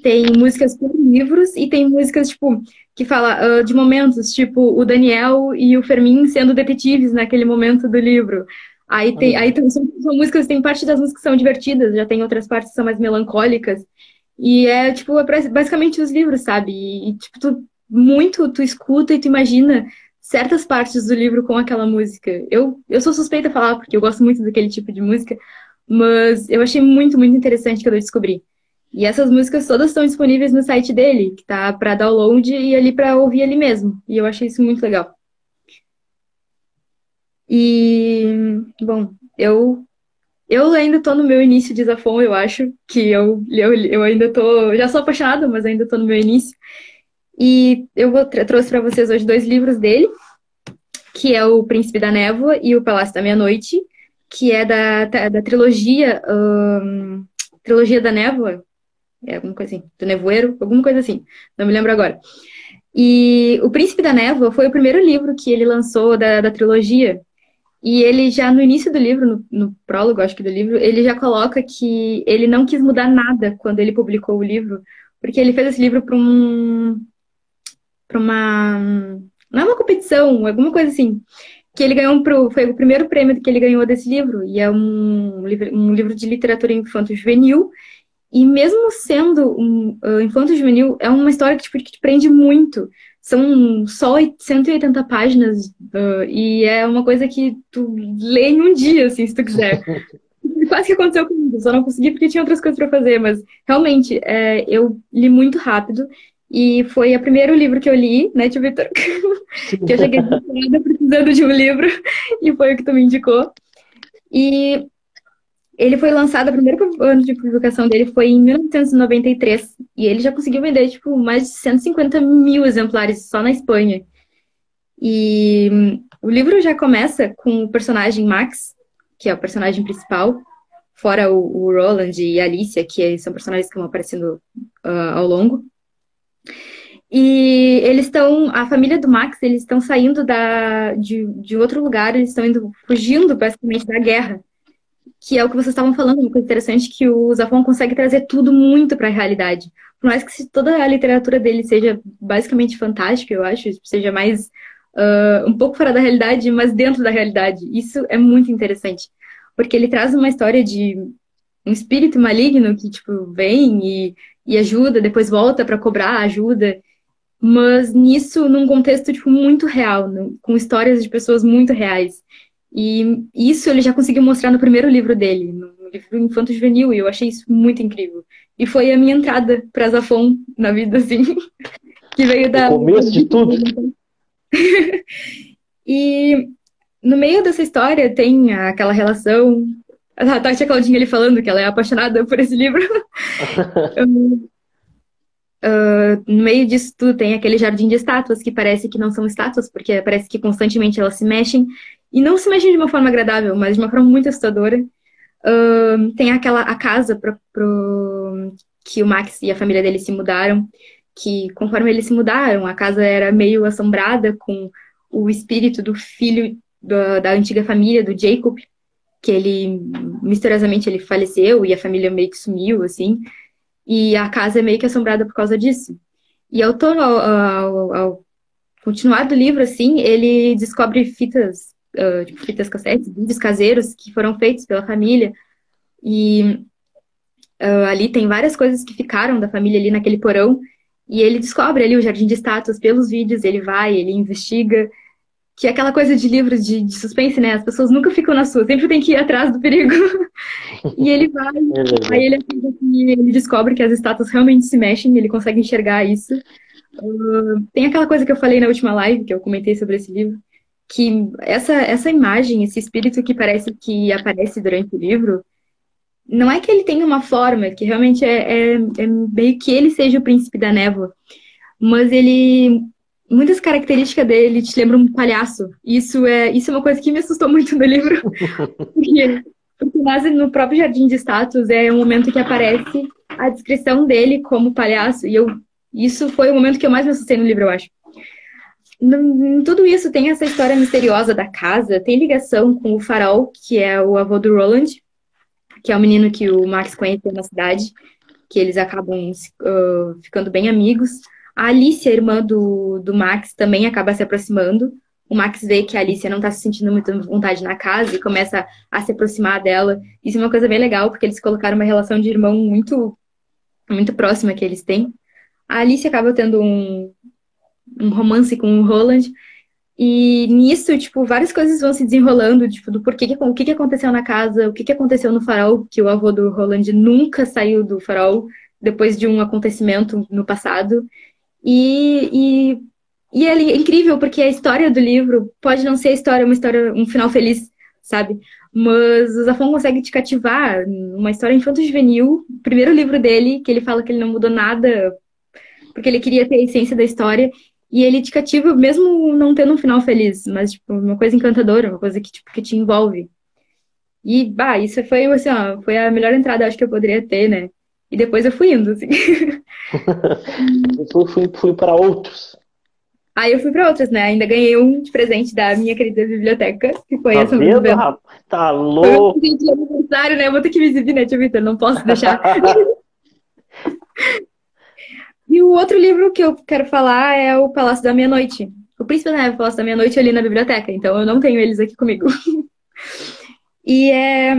tem músicas por livros e tem músicas, tipo, que fala ah, de momentos, tipo, o Daniel e o Fermin sendo detetives naquele momento do livro. Aí tem, aí tem- são, são músicas, tem parte das músicas que são divertidas, já tem outras partes que são mais melancólicas. E é, tipo, é basicamente os livros, sabe? E, e, tipo, tu, muito tu escuta e tu imagina certas partes do livro com aquela música. Eu, eu sou suspeita a falar, porque eu gosto muito daquele tipo de música, mas eu achei muito, muito interessante quando eu descobri. E essas músicas todas estão disponíveis no site dele, que tá para download e ali para ouvir ali mesmo. E eu achei isso muito legal. E, bom, eu eu ainda tô no meu início de Zafon, eu acho, que eu, eu, eu ainda tô, já sou apaixonada, mas ainda tô no meu início. E eu vou, trouxe para vocês hoje dois livros dele, que é O Príncipe da Névoa e O Palácio da Meia-Noite, que é da, da trilogia, ahn, trilogia da Névoa, é alguma coisa assim, do Nevoeiro, alguma coisa assim, não me lembro agora. E O Príncipe da Névoa foi o primeiro livro que ele lançou da, da trilogia. E ele já no início do livro, no, no prólogo, acho que do livro, ele já coloca que ele não quis mudar nada quando ele publicou o livro, porque ele fez esse livro para um, para uma, não é uma competição, alguma coisa assim, que ele ganhou um, foi o primeiro prêmio que ele ganhou desse livro, e é um livro, um livro de literatura infanto-juvenil, e mesmo sendo um uh, infanto-juvenil, é uma história que, tipo, que te prende muito. São só 180 páginas, uh, e é uma coisa que tu lê em um dia, assim, se tu quiser. Quase que aconteceu comigo, só não consegui porque tinha outras coisas para fazer, mas realmente, é, eu li muito rápido, e foi o primeiro livro que eu li, né, tio Vitor? que eu cheguei desesperada precisando de um livro, e foi o que tu me indicou. E Ele foi lançado, o primeiro ano de publicação dele foi em 1993. E ele já conseguiu vender, tipo, mais de 150 mil exemplares só na Espanha. E o livro já começa com o personagem Max, que é o personagem principal, fora o, o Roland e a Alicia, que são personagens que vão aparecendo uh, ao longo. E eles estão, a família do Max, eles estão saindo da, de, de outro lugar, eles estão indo, fugindo basicamente da guerra. Que é o que vocês estavam falando, uma coisa interessante, que o Zafon consegue trazer tudo muito para a realidade. Por mais que toda a literatura dele seja basicamente fantástica, eu acho, seja mais uh, um pouco fora da realidade, mas dentro da realidade. Isso é muito interessante. Porque ele traz uma história de um espírito maligno que, tipo, vem e, e ajuda, depois volta para cobrar ajuda mas nisso num contexto tipo muito real, com histórias de pessoas muito reais. E isso ele já conseguiu mostrar no primeiro livro dele, no livro Infanto Juvenil, e eu achei isso muito incrível. E foi a minha entrada para Zafon na vida assim, que veio da o começo de tudo. e no meio dessa história tem aquela relação a Tati Claudinha ali falando que ela é apaixonada por esse livro. Uh, no meio disso tudo tem aquele jardim de estátuas que parece que não são estátuas, porque parece que constantemente elas se mexem, e não se mexem de uma forma agradável, mas de uma forma muito assustadora. Uh, tem aquela a casa pro, pro, que o Max e a família dele se mudaram, que conforme eles se mudaram, a casa era meio assombrada com o espírito do filho da, da antiga família, do Jacob, que ele, misteriosamente, ele faleceu e a família meio que sumiu, assim. E a casa é meio que assombrada por causa disso. E ao, ao, ao, continuar do livro, assim, ele descobre fitas, uh, tipo, fitas cassetes, vídeos caseiros que foram feitos pela família. E uh, ali tem várias coisas que ficaram da família ali naquele porão. E ele descobre ali o jardim de estátuas pelos vídeos, ele vai, ele investiga, que é aquela coisa de livros de, de, suspense, né? As pessoas nunca ficam na sua, sempre tem que ir atrás do perigo. e ele vai, é aí ele, ele descobre que as estátuas realmente se mexem, ele consegue enxergar isso. Uh, tem aquela coisa que eu falei na última live, que eu comentei sobre esse livro, que essa, essa imagem, esse espírito que parece que aparece durante o livro, não é que ele tenha uma forma, que realmente é, é, é meio que ele seja o príncipe da névoa, mas ele muitas características dele te lembram um palhaço. Isso é, isso é uma coisa que me assustou muito no livro. porque, porque no próprio Jardim de Status é um momento que aparece a descrição dele como palhaço. E eu, isso foi o momento que eu mais me assustei no livro, eu acho. Em tudo isso tem essa história misteriosa da casa, tem ligação com o Farol, que é o avô do Roland, que é o menino que o Max conheceu na cidade, que eles acabam uh, ficando bem amigos. A Alicia, irmã do, do Max, também acaba se aproximando. O Max vê que a Alicia não está se sentindo muito vontade na casa e começa a se aproximar dela. Isso é uma coisa bem legal, porque eles colocaram uma relação de irmão muito, muito próxima que eles têm. A Alicia acaba tendo um, um romance com o Roland. E nisso, tipo, várias coisas vão se desenrolando, tipo, do porquê que, o que, que aconteceu na casa, o que, que aconteceu no farol, que o avô do Roland nunca saiu do farol depois de um acontecimento no passado. E, e, e é incrível, porque a história do livro pode não ser a história, uma história, um final feliz, sabe? Mas o Zafon consegue te cativar. Uma história infanto-juvenil, primeiro livro dele, que ele fala que ele não mudou nada, porque ele queria ter a essência da história. E ele te cativa, mesmo não tendo um final feliz, mas, tipo, uma coisa encantadora, uma coisa que, tipo, que te envolve. E, bah, isso foi, assim, ó, foi a melhor entrada, acho que eu poderia ter, né? E depois eu fui indo, assim. depois fui, fui para outros. Aí eu fui para outros, né? Ainda ganhei um de presente da minha querida biblioteca, que foi tá essa vendo, rapaz? Tá louco! Foi de aniversário, né? Eu vou ter que me exibir, né, tio Vitor? Não posso deixar. e o outro livro que eu quero falar é o Palácio da Meia-Noite. O Príncipe da Neve, o Palácio da Meia-Noite ali na biblioteca, então eu não tenho eles aqui comigo. e é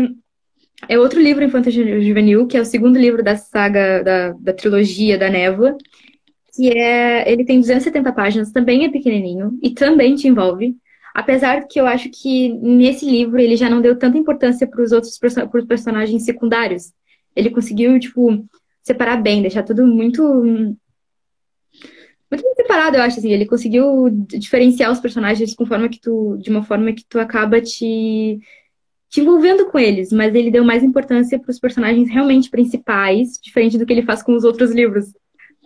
é outro livro infanto-juvenil, que é o segundo livro da saga, da, da trilogia da Névoa, que é, ele tem 270 páginas, também é pequenininho e também te envolve. Apesar que eu acho que nesse livro ele já não deu tanta importância para os outros pros personagens secundários. Ele conseguiu, tipo, separar bem, deixar tudo muito muito bem separado, eu acho assim. Ele conseguiu diferenciar os personagens com forma que tu, de uma forma que tu acaba te te envolvendo com eles, mas ele deu mais importância para os personagens realmente principais, diferente do que ele faz com os outros livros.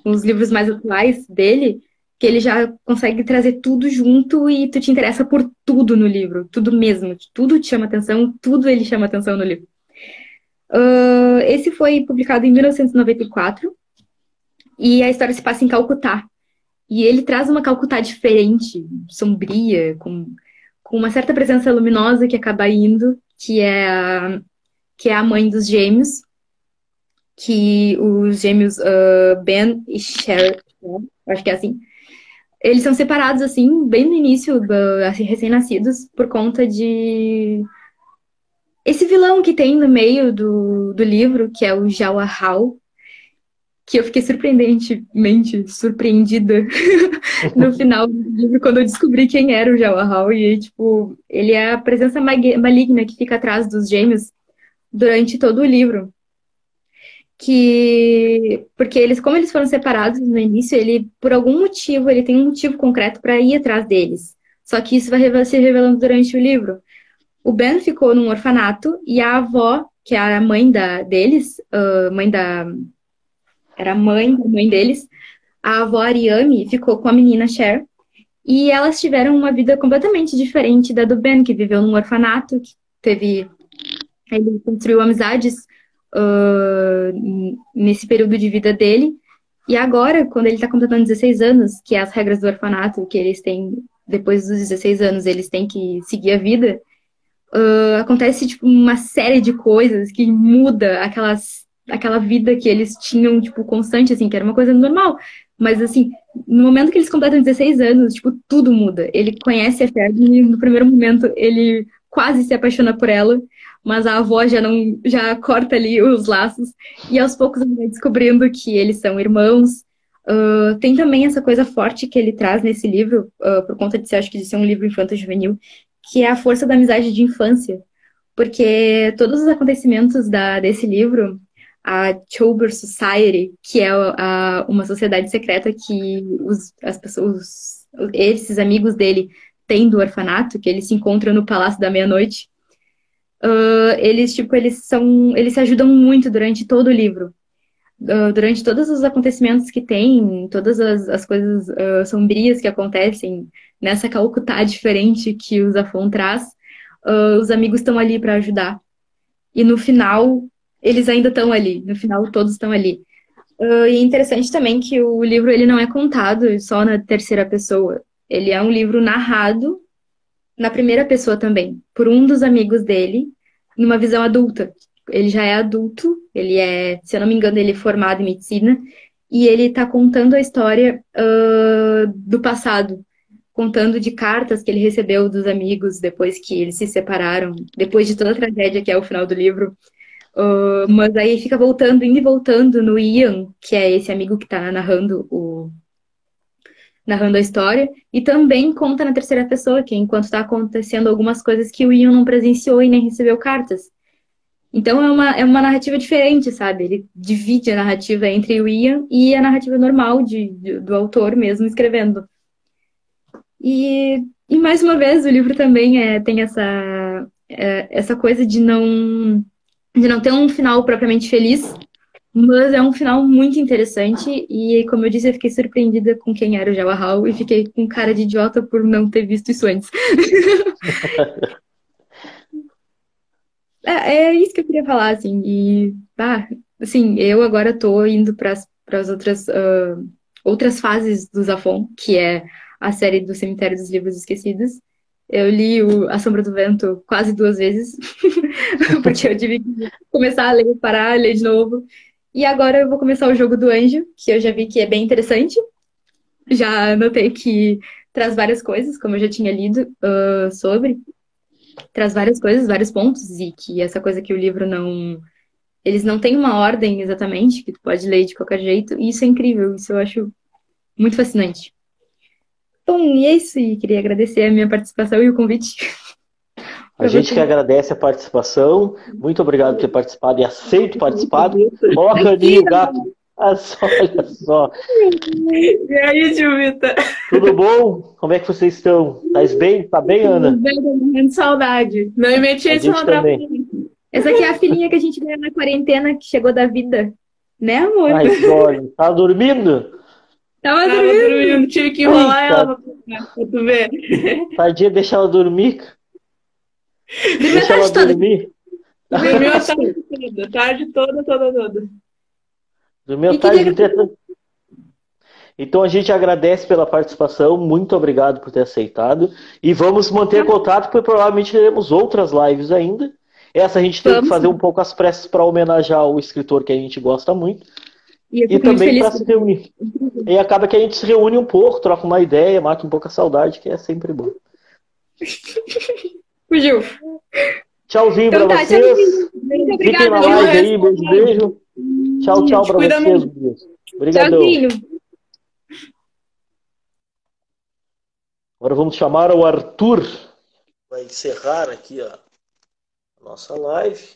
Com os livros mais atuais dele, que ele já consegue trazer tudo junto e tu te interessa por tudo no livro, tudo mesmo, tudo te chama atenção, tudo ele chama atenção no livro. Uh, esse foi publicado em 1994 e a história se passa em Calcutá. E ele traz uma Calcutá diferente, sombria, com, com uma certa presença luminosa que acaba indo, que é a, que é a mãe dos gêmeos, que os gêmeos uh, Ben e Cher, acho que é assim, eles são separados assim, bem no início, assim, recém-nascidos, por conta de esse vilão que tem no meio do, do livro, que é o Jawahal, que eu fiquei surpreendentemente surpreendida no final do livro, quando eu descobri quem era o Jawahal. E, tipo, ele é a presença maligna que fica atrás dos gêmeos durante todo o livro. Que, porque eles, como eles foram separados no início, ele, por algum motivo, ele tem um motivo concreto para ir atrás deles. Só que isso vai se revelando durante o livro. O Ben ficou num orfanato e a avó, que é a mãe da, deles, uh, mãe da, era a mãe da mãe deles, a avó Ariane ficou com a menina Cher, e elas tiveram uma vida completamente diferente da do Ben, que viveu num orfanato, que teve. Ele construiu amizades uh, nesse período de vida dele. E agora, quando ele está completando 16 anos, que é as regras do orfanato, que eles têm, depois dos 16 anos, eles têm que seguir a vida, uh, acontece tipo, uma série de coisas que muda aquelas aquela vida que eles tinham, tipo, constante, assim, que era uma coisa normal. Mas, assim, no momento que eles completam 16 anos, tipo, tudo muda. Ele conhece a Fergie no primeiro momento, ele quase se apaixona por ela, mas a avó já não, já corta ali os laços. E, aos poucos, ele vai descobrindo que eles são irmãos. Uh, tem também essa coisa forte que ele traz nesse livro, uh, por conta de ser, acho que de ser um livro infanto-juvenil, que é a força da amizade de infância. Porque todos os acontecimentos da, desse livro a Chober Society, que é a, uma sociedade secreta que os, as pessoas, esses amigos dele têm do orfanato, que eles se encontram no Palácio da Meia-Noite. Uh, eles, tipo, eles são, eles se ajudam muito durante todo o livro. Uh, durante todos os acontecimentos que tem, todas as, as coisas uh, sombrias que acontecem nessa Calcutá diferente que o Zafon traz, os amigos estão ali para ajudar. E no final, eles ainda estão ali. No final, todos estão ali. Uh, e é interessante também que o livro ele não é contado só na terceira pessoa. Ele é um livro narrado na primeira pessoa também, por um dos amigos dele, numa visão adulta. Ele já é adulto, ele é, se eu não me engano, ele é formado em medicina, e ele está contando a história uh, do passado, contando de cartas que ele recebeu dos amigos depois que eles se separaram, depois de toda a tragédia que é o final do livro. Uh, mas aí fica voltando, indo e voltando no Ian, que é esse amigo que está narrando o narrando a história, e também conta na terceira pessoa, que é enquanto está acontecendo algumas coisas que o Ian não presenciou e nem recebeu cartas. Então é uma, é uma narrativa diferente, sabe? Ele divide a narrativa entre o Ian e a narrativa normal de, de do autor mesmo escrevendo. E, e mais uma vez, o livro também é, tem essa, é, essa coisa de não de não ter um final propriamente feliz, mas é um final muito interessante e, como eu disse, eu fiquei surpreendida com quem era o Jawahal e fiquei com cara de idiota por não ter visto isso antes. é, é, isso que eu queria falar, assim, e, ah, assim, eu agora tô indo para as outras, uh, outras fases do Zafon, que é a série do Cemitério dos Livros Esquecidos, eu li o A Sombra do Vento quase duas vezes, porque eu tive que começar a ler, parar, ler de novo. E agora eu vou começar o jogo do anjo, que eu já vi que é bem interessante. Já notei que traz várias coisas, como eu já tinha lido uh, sobre. Traz várias coisas, vários pontos, e que essa coisa que o livro não. Eles não têm uma ordem exatamente, que tu pode ler de qualquer jeito, e isso é incrível, isso eu acho muito fascinante. Bom, e é isso. E queria agradecer a minha participação e o convite. A gente que agradece a participação. Muito obrigado por ter participado e aceito participar. Coloca ali o gato. Mas olha só. E aí, tio? Tudo bom? Como é que vocês estão? Tá bem? Tá bem, Ana? Tudo bem, tô morrendo de saudade. Não me meti isso também. Essa aqui é a filhinha que a gente ganhou na quarentena, que chegou da vida. Né, amor? Ai, Jorge, tá dormindo? Tava Tava dormindo. dormindo, tive que enrolar Eita. ela pra tu ver. Tadinha, deixa ela dormir. Dormiu a Deixa ela tarde toda. dormir. Dormiu a tarde toda, tarde toda, toda, toda. Dormiu a que tarde que- inteira. Então a gente agradece pela participação, muito obrigado por ter aceitado. E vamos manter contato, porque provavelmente teremos outras lives ainda. Essa a gente tem que Vamos. fazer um pouco as pressas para homenagear o escritor que a gente gosta muito. E eu E também feliz para se reunir. E acaba que a gente se reúne um pouco, troca uma ideia, mata um pouco a saudade, que é sempre bom. Fugiu. Tchauzinho Então para tá, vocês. tchauzinho. Muito Fiquem obrigada. na viu? live aí, beijo, beijo. Tchau, tchau cuida vocês. Obrigadão. Tchauzinho. Agora vamos chamar o Arthur. Vai encerrar aqui a nossa live.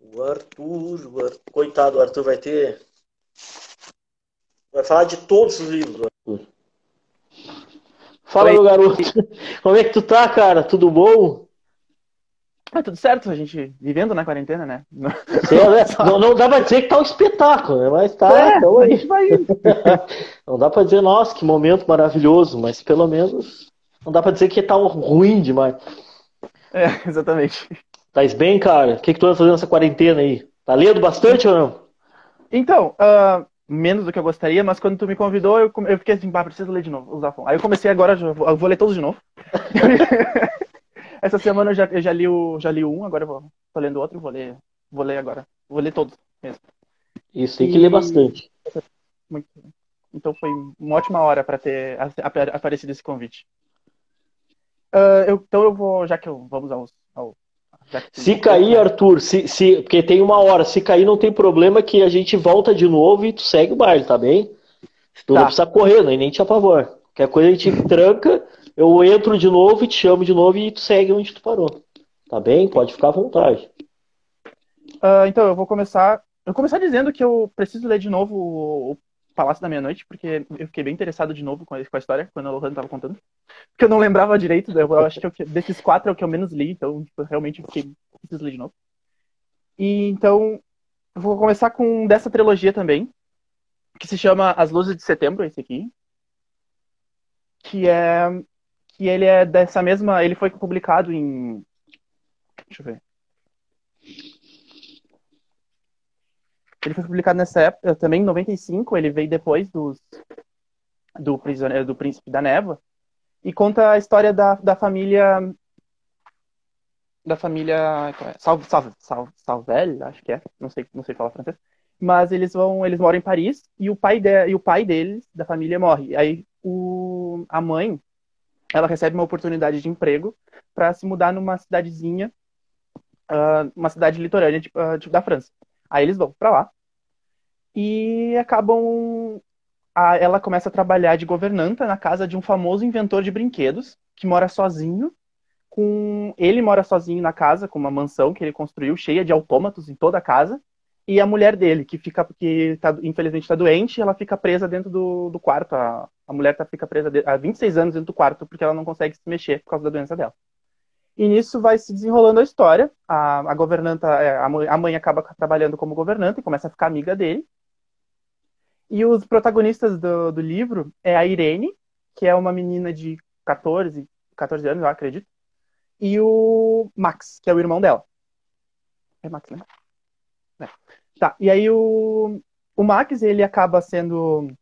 O Arthur, o Arthur. Coitado, o Arthur vai ter. Vai falar de todos os livros, o Arthur. Fala, Oi. meu garoto. Como é que tu tá, cara? Tudo bom? Ah, tudo certo, a gente vivendo na quarentena, né? Não- né? não, não dá pra dizer que tá um espetáculo, né? Mas tá, É, então a aí. gente vai. Não dá pra dizer, nossa, que momento maravilhoso, mas pelo menos não dá pra dizer que tá ruim demais. É, exatamente. Tá bem, cara? O que, que tu anda fazendo nessa quarentena aí? Tá lendo bastante ou não? Então, ah, menos do que eu gostaria, mas quando tu me convidou, eu, eu fiquei assim, bah, preciso ler de novo, Zafon. Aí eu comecei agora, já vou- eu vou ler todos de novo. Essa semana eu já, eu já li o, já li um, agora eu vou, tô lendo outro, vou ler, vou ler agora. Vou ler todos mesmo. Isso, tem que ler E- bastante. Muito. Então foi uma ótima hora para ter aparecido esse convite. Ah, eu- então eu vou, já que eu vamos aos, ao, Se cair, Arthur, se, se, porque tem uma hora, se cair não tem problema que a gente volta de novo e tu segue o baile, tá bem? Tu não Tá. precisa correr, né? nem te apavor. Qualquer coisa a gente tranca, eu entro de novo e te chamo de novo e tu segue onde tu parou. Tá bem? Pode ficar à vontade. Ah, então, eu vou começar. Eu vou começar dizendo que eu preciso ler de novo o Palácio da Meia-Noite, porque eu fiquei bem interessado de novo com a, história, quando a Lohana estava contando. Porque eu não lembrava direito, eu, acho que eu- desses quatro é o que eu menos li, então tipo, realmente fiquei, preciso ler de novo. E então, vou começar com dessa trilogia também, que se chama As Luzes de Setembro, esse aqui. Que é. Que ele é dessa mesma. Ele foi publicado em. Deixa eu ver. Ele foi publicado nessa época, também em 95, ele veio depois dos, do, prisioneiro, do Príncipe da Neva, e conta a história da, da família. Da família. é? Salve, salve, salve, Salvel, acho que é, não sei, não sei falar francês. Mas eles vão, eles moram em Paris e o pai, de, e o pai deles, da família, morre. Aí o, a mãe, ela recebe uma oportunidade de emprego para se mudar numa cidadezinha, ah, uma cidade litorânea tipo, ah, tipo da França. Aí eles vão pra lá e acabam. a- ela começa a trabalhar de governanta na casa de um famoso inventor de brinquedos que mora sozinho. Com ele mora sozinho na casa, com uma mansão que ele construiu cheia de autômatos em toda a casa. E a mulher dele, que fica, que tá, infelizmente está doente, ela fica presa dentro do, do quarto. A, a mulher tá, fica presa de- há 26 anos dentro do quarto porque ela não consegue se mexer por causa da doença dela. E nisso vai se desenrolando a história. A, a governanta, é, a mãe, acaba trabalhando como governanta e começa a ficar amiga dele. E os protagonistas do, do livro é a Irene, que é uma menina de 14, 14 anos, eu acredito, e o Max, que é o irmão dela. É Max, né? É. Tá, e aí o, o Max, ele acaba sendo.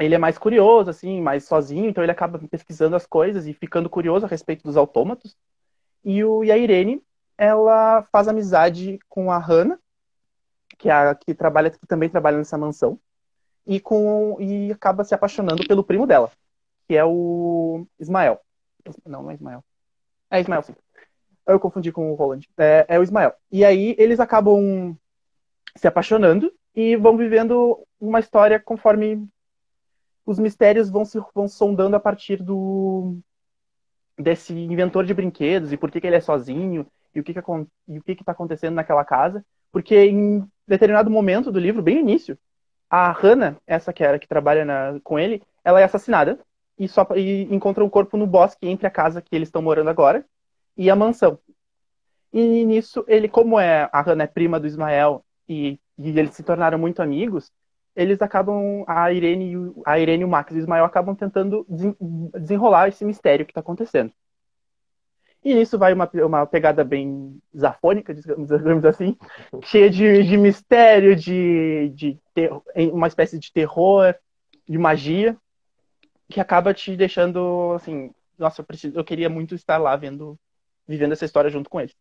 Ele é mais curioso, assim, mais sozinho, então ele acaba pesquisando as coisas e ficando curioso a respeito dos autômatos. E, o, e a Irene, ela faz amizade com a Hannah, que, é a, que, trabalha, que também trabalha nessa mansão, e, com, e acaba se apaixonando pelo primo dela, que é o Ismael. Não, não é Ismael. É Ismael, sim. Eu confundi com o Roland. É, é o Ismael. E aí eles acabam se apaixonando e vão vivendo uma história conforme os mistérios vão se vão sondando a partir do desse inventor de brinquedos e por que, que ele é sozinho e o que que, que que tá acontecendo naquela casa. Porque em determinado momento do livro, bem no início, a Hannah, essa que era que trabalha na, com ele, ela é assassinada e só e encontra um corpo no bosque entre a casa que eles estão morando agora e a mansão. E nisso, ele, como é a Hannah é prima do Ismael e, e eles se tornaram muito amigos, eles acabam, a Irene, e o- a Irene e o Max e o Ismael acabam tentando desen- desenrolar esse mistério que está acontecendo. E nisso vai uma, uma pegada bem zafônica, digamos, digamos assim, cheia de, de mistério, de, de ter- uma espécie de terror, de magia, que acaba te deixando assim, nossa, eu, preciso, eu queria muito estar lá vendo, vivendo essa história junto com eles.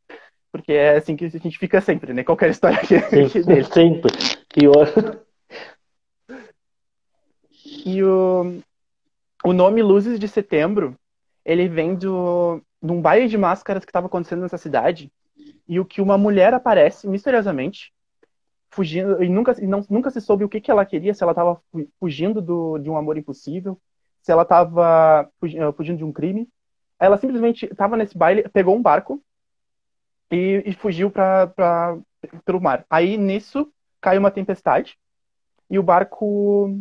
Porque é assim que a gente fica sempre, né? Qualquer história que, que dele. Sempre. Pior. E o, o nome Luzes de Setembro, ele vem do, de um baile de máscaras que estava acontecendo nessa cidade, e o que uma mulher aparece misteriosamente, fugindo, e nunca, e não, nunca se soube o que, que ela queria, se ela estava fugindo do, de um amor impossível, se ela estava fugindo de um crime. Ela simplesmente estava nesse baile, pegou um barco e, e fugiu para pelo mar. Aí nisso cai uma tempestade e o barco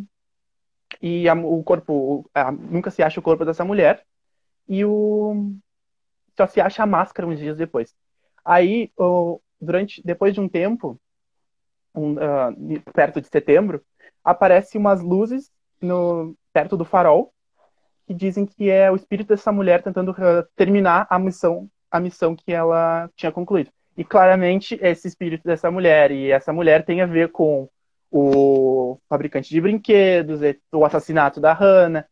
e a- o corpo a- nunca se acha o corpo dessa mulher e o só se acha a máscara uns dias depois. Aí o- durante depois de um tempo um, ah, perto de setembro aparecem umas luzes no perto do farol que dizem que é o espírito dessa mulher tentando ah, terminar a missão a missão que ela tinha concluído. E claramente esse espírito dessa mulher e essa mulher tem a ver com o fabricante de brinquedos, e o assassinato da Hannah,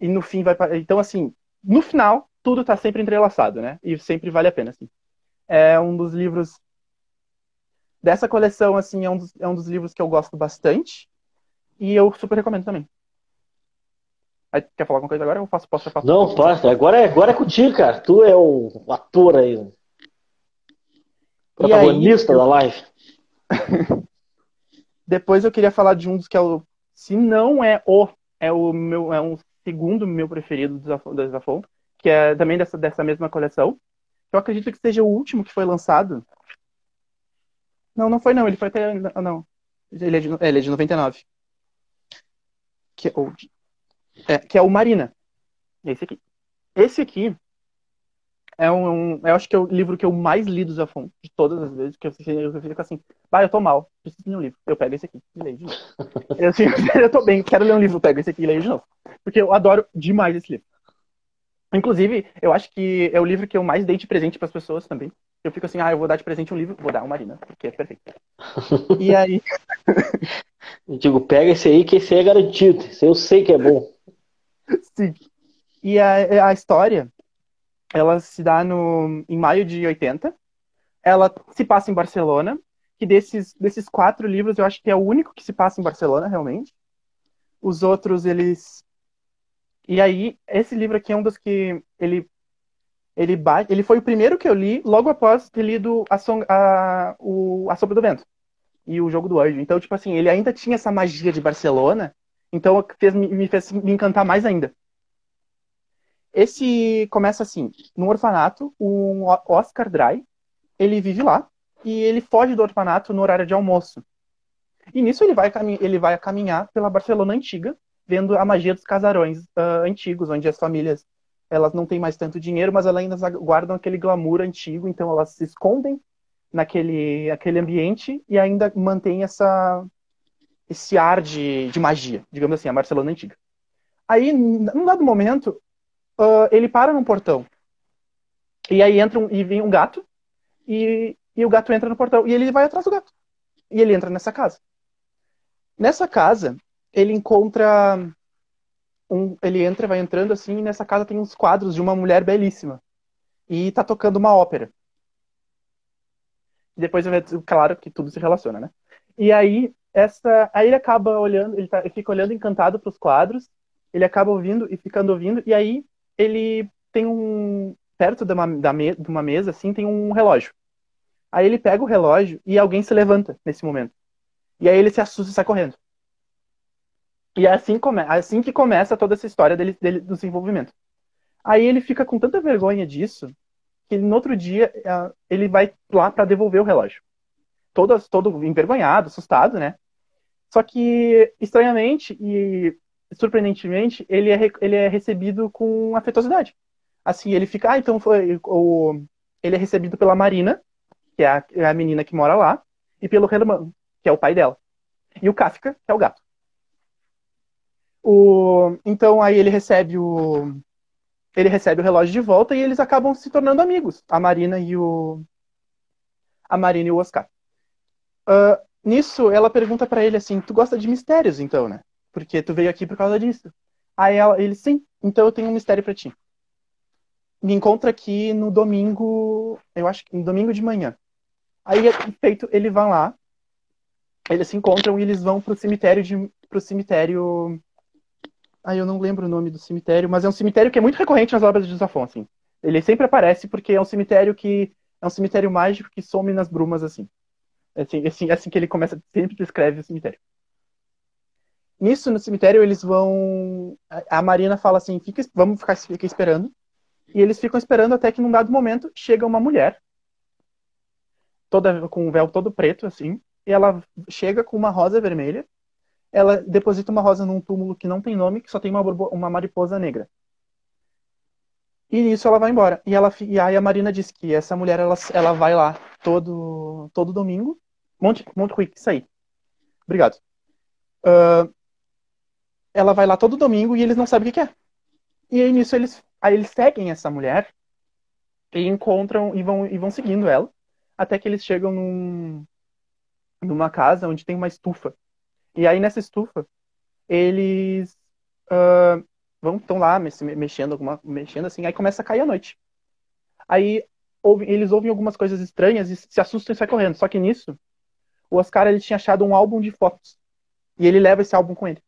e no fim vai. Então, assim, no final, tudo tá sempre entrelaçado, né? E sempre vale a pena, assim. É um dos livros. Dessa coleção, assim, é um dos, é um dos livros que eu gosto bastante. E eu super recomendo também. Aí, quer falar alguma coisa agora? Eu faço, posso falar? Não, passa. Agora é, agora é contigo, cara. Tu é o ator aí. o Protagonista aí, eu- da live. Depois eu queria falar de um dos que é o. Se não é o. É o meu. É um segundo meu preferido do Zafon, que é também dessa, dessa mesma coleção. Eu acredito que seja o último que foi lançado. Não, não foi não. Ele foi até. ah, Não. Ele é de, é, ele é de 99. Que é, o, é, que é o Marina. Esse aqui. Esse aqui é um, um- Eu acho que é o livro que eu mais li do Zafon, de todas as vezes. Que eu, fico- eu fico assim. Bah, eu tô mal. Preciso ler um livro. Eu pego esse aqui e leio de novo. Eu, assim, eu tô bem, quero ler um livro, eu pego esse aqui e leio de novo. Porque eu adoro demais esse livro. Inclusive, eu acho que é o livro que eu mais dei de presente pras pessoas também. Eu fico assim, ah, eu vou dar de presente um livro, vou dar o Marina, porque é perfeito. E aí, Eu digo, pega esse aí que esse aí é garantido. Esse aí eu sei que é bom. sim. E a, a história, ela se dá no, em maio de 80. Ela se passa em Barcelona, que desses, desses quatro livros eu acho que é o único que se passa em Barcelona, realmente. Os outros, eles. E aí, esse livro aqui é um dos que ele. Ele, ba- ele foi o primeiro que eu li logo após ter lido a, Som- a, o, a Sombra do Vento e o Jogo do Anjo. Então, tipo assim, ele ainda tinha essa magia de Barcelona, então fez, me fez me encantar mais ainda. Esse começa assim, num orfanato, o Oscar Dry, ele vive lá e ele foge do orfanato no horário de almoço. E nisso ele vai, ele vai caminhar pela Barcelona antiga, vendo a magia dos casarões ah, antigos, onde as famílias elas não têm mais tanto dinheiro, mas elas ainda guardam aquele glamour antigo, então elas se escondem naquele aquele ambiente e ainda mantém essa esse ar de, de magia, digamos assim, a Barcelona antiga. Aí, num dado momento, ah, ele para num portão. E aí entra um, e vem um gato, e, e o gato entra no portão, e ele vai atrás do gato. E ele entra nessa casa. Nessa casa, ele encontra um, ele entra, vai entrando assim, e nessa casa tem uns quadros de uma mulher belíssima. E tá tocando uma ópera. Depois, claro que tudo se relaciona, né? E aí, essa, aí ele acaba olhando, ele, tá, ele fica olhando encantado para os quadros, ele acaba ouvindo e ficando ouvindo, e aí ele tem um. Perto de uma, da me, de uma mesa, assim, tem um relógio. Aí ele pega o relógio e alguém se levanta nesse momento. E aí ele se assusta e sai correndo. E é assim, come, assim que começa toda essa história dele, dele, do desenvolvimento. Aí ele fica com tanta vergonha disso que no outro dia ele vai lá para devolver o relógio. Todo, todo envergonhado, assustado, né? Só que, estranhamente e surpreendentemente, ele é, ele é recebido com afetosidade. Assim, ele fica, ah, então foi. O, ele é recebido pela Marina, que é a, é a menina que mora lá, e pelo Herman, que é o pai dela. E o Kafka, que é o gato. O, então aí ele recebe o. Ele recebe o relógio de volta e eles acabam se tornando amigos. A Marina e o. A Marina e o Oscar. Uh, nisso, ela pergunta para ele assim: Tu gosta de mistérios, então, né? Porque tu veio aqui por causa disso. Aí ela, ele, sim, então eu tenho um mistério para ti. Me encontra aqui no domingo, eu acho que no domingo de manhã. Aí, feito, ele vai lá, eles se encontram e eles vão pro cemitério de pro cemitério Aí eu não lembro o nome do cemitério, mas é um cemitério que é muito recorrente nas obras de Zafon, assim. Ele sempre aparece porque é um cemitério que é um cemitério mágico que some nas brumas assim. Assim, assim, assim que ele começa, sempre descreve o cemitério. Nisso, no cemitério, eles vão. A Marina fala assim: fica, vamos ficar fica esperando. E eles ficam esperando até que, num dado momento, chega uma mulher, toda com um véu todo preto, assim, e ela chega com uma rosa vermelha. Ela deposita uma rosa num túmulo que não tem nome, que só tem uma, uma mariposa negra. E nisso ela vai embora. E, ela, e aí a Marina diz que essa mulher ela, ela vai lá todo, todo domingo. Monte, Monte Rui, isso aí. Obrigado. Uh, ela vai lá todo domingo e eles não sabem o que, que é. E aí nisso eles, aí eles seguem essa mulher e encontram e vão, e vão seguindo ela até que eles chegam num, numa casa onde tem uma estufa. E aí nessa estufa eles uh, vão estão lá mexendo alguma mexendo assim, aí começa a cair a noite. Aí ouve, eles ouvem algumas coisas estranhas e se assustam e saem correndo. Só que nisso o Oscar ele tinha achado um álbum de fotos e ele leva esse álbum com ele.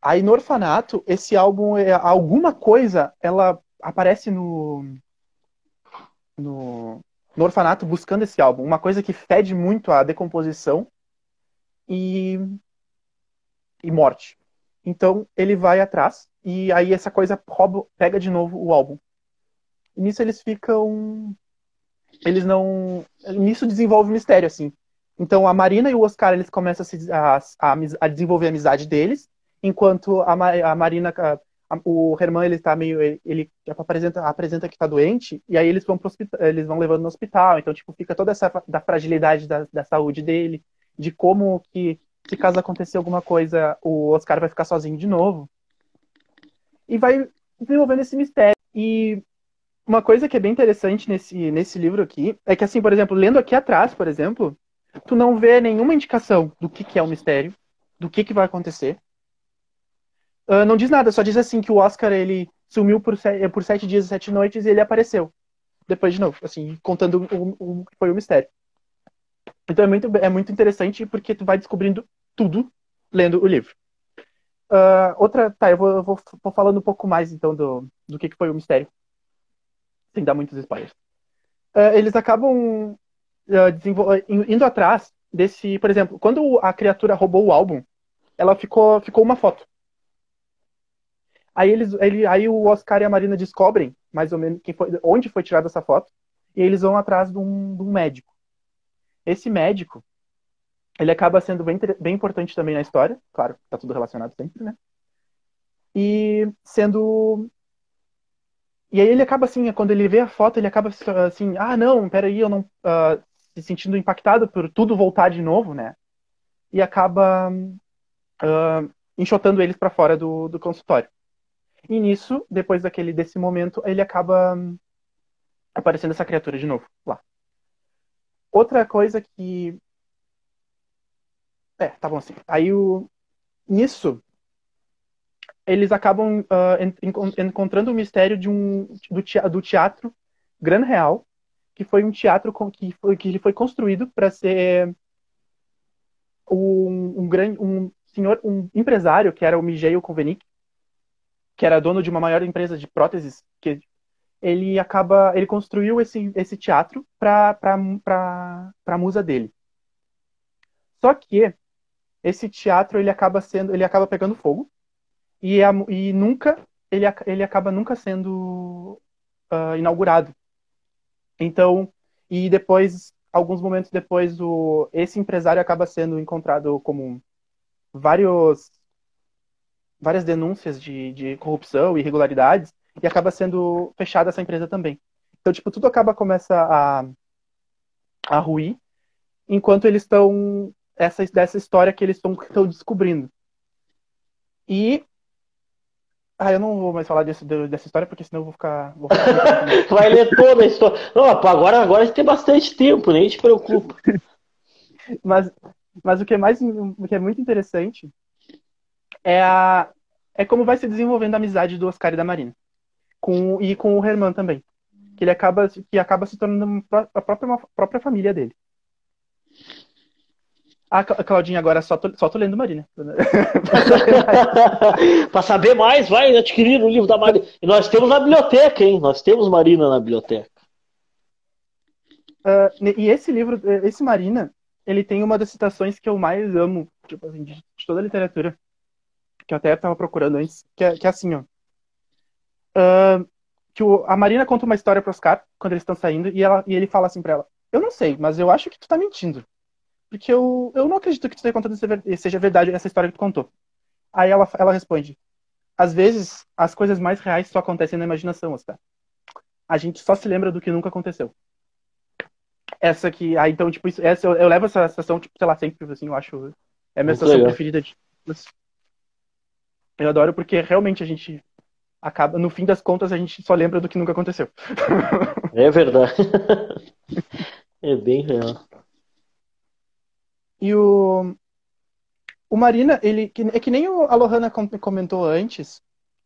Aí no orfanato, esse álbum, é, alguma coisa, ela aparece no, no, no orfanato buscando esse álbum. Uma coisa que fede muito a decomposição e, e morte. Então ele vai atrás e aí essa coisa rouba, pega de novo o álbum. E nisso eles ficam. Eles não. Nisso desenvolve mistério, assim. Então a Marina e o Oscar eles começam a, se, a, a, a desenvolver a amizade deles enquanto a, a Marina, a, o Herman, ele tá meio, ele, ele apresenta, apresenta que tá doente, e aí eles vão pro hospital, eles vão levando no hospital, então, tipo, fica toda essa da fragilidade da, da saúde dele, de como que, se caso acontecer alguma coisa, o Oscar vai ficar sozinho de novo. E vai desenvolvendo esse mistério. E uma coisa que é bem interessante nesse, nesse livro aqui é que, assim, por exemplo, lendo aqui atrás, por exemplo, tu não vê nenhuma indicação do que, que é o mistério, do que, que vai acontecer. Uh, não diz nada, só diz assim que o Oscar ele sumiu por, por sete dias e sete noites e ele apareceu. Depois de novo, assim, contando o, que foi o mistério. Então é muito, é muito interessante porque tu vai descobrindo tudo lendo o livro. Uh, outra, tá, eu vou, vou, vou, falando um pouco mais então do, do que, que foi o mistério. Sem dar muitos spoilers. Uh, eles acabam indo atrás desse, por exemplo, quando a criatura roubou o álbum, ela ficou, ficou uma foto. Aí, eles, ele, aí o Oscar e a Marina descobrem mais ou menos quem foi, onde foi tirada essa foto e eles vão atrás de um, de um médico. Esse médico, ele acaba sendo bem, bem importante também na história, claro, tá tudo relacionado sempre, né? E sendo e aí ele acaba assim, quando ele vê a foto, ele acaba assim, ah, não, peraí, eu não. Uh, se sentindo impactado por tudo voltar de novo, né? E acaba uh, enxotando eles para fora do, do consultório. E nisso, depois daquele desse momento, ele acaba hum, aparecendo essa criatura de novo lá. Outra coisa que é, tá bom assim. Aí o nisso eles acabam uh, encontrando o mistério de um do teatro, do teatro Gran Real, que foi um teatro com, que foi que foi construído para ser um, um grande um senhor um empresário que era o Migeio Convenic que era dono de uma maior empresa de próteses, que ele acaba, ele construiu esse, esse teatro para a musa dele. Só que esse teatro ele acaba sendo, ele acaba pegando fogo e, a, e nunca ele, ele acaba nunca sendo uh, inaugurado. Então, e depois alguns momentos depois, o, esse empresário acaba sendo encontrado como vários, várias denúncias de, de corrupção e irregularidades e acaba sendo fechada essa empresa também. Então, tipo, tudo acaba começa a, a ruir enquanto eles estão essa dessa história que eles estão descobrindo. E ah, eu não vou mais falar desse, dessa história, porque senão eu vou ficar. Vou ficar... Vai ler toda a história. Não, agora, agora a gente tem bastante tempo, nem te preocupa. mas, mas o que é mais o que é muito interessante é, a, é como vai se desenvolvendo a amizade do Oscar e da Marina. Com, e com o Herman também. Que ele acaba, que acaba se tornando a própria, a própria família dele. A Claudinha agora só tô, só tô lendo Marina. para saber mais, vai adquirir o livro da Marina. E nós temos na biblioteca, hein? Nós temos Marina na biblioteca. Uh, e esse livro, esse Marina, ele tem uma das citações que eu mais amo, tipo assim, de, de toda a literatura, que eu até estava procurando antes, que é, que é assim, ó. Uh, que o, a Marina conta uma história para Oscar quando eles estão saindo e, ela, e ele fala assim para ela: Eu não sei, mas eu acho que tu tá mentindo. Porque eu, eu não acredito que tu esteja contando seja verdade essa história que tu contou. Aí ela, ela responde: Às vezes, as coisas mais reais só acontecem na imaginação, Oscar. A gente só se lembra do que nunca aconteceu. Essa que. Aí, então, tipo, isso, essa, eu, eu levo essa sensação, tipo, sei lá, sempre, assim, eu acho. É a minha sensação preferida. De, eu adoro porque realmente a gente acaba, no fim das contas, a gente só lembra do que nunca aconteceu. É verdade. É bem real. E o, o Marina, ele é que nem a Lohana comentou antes,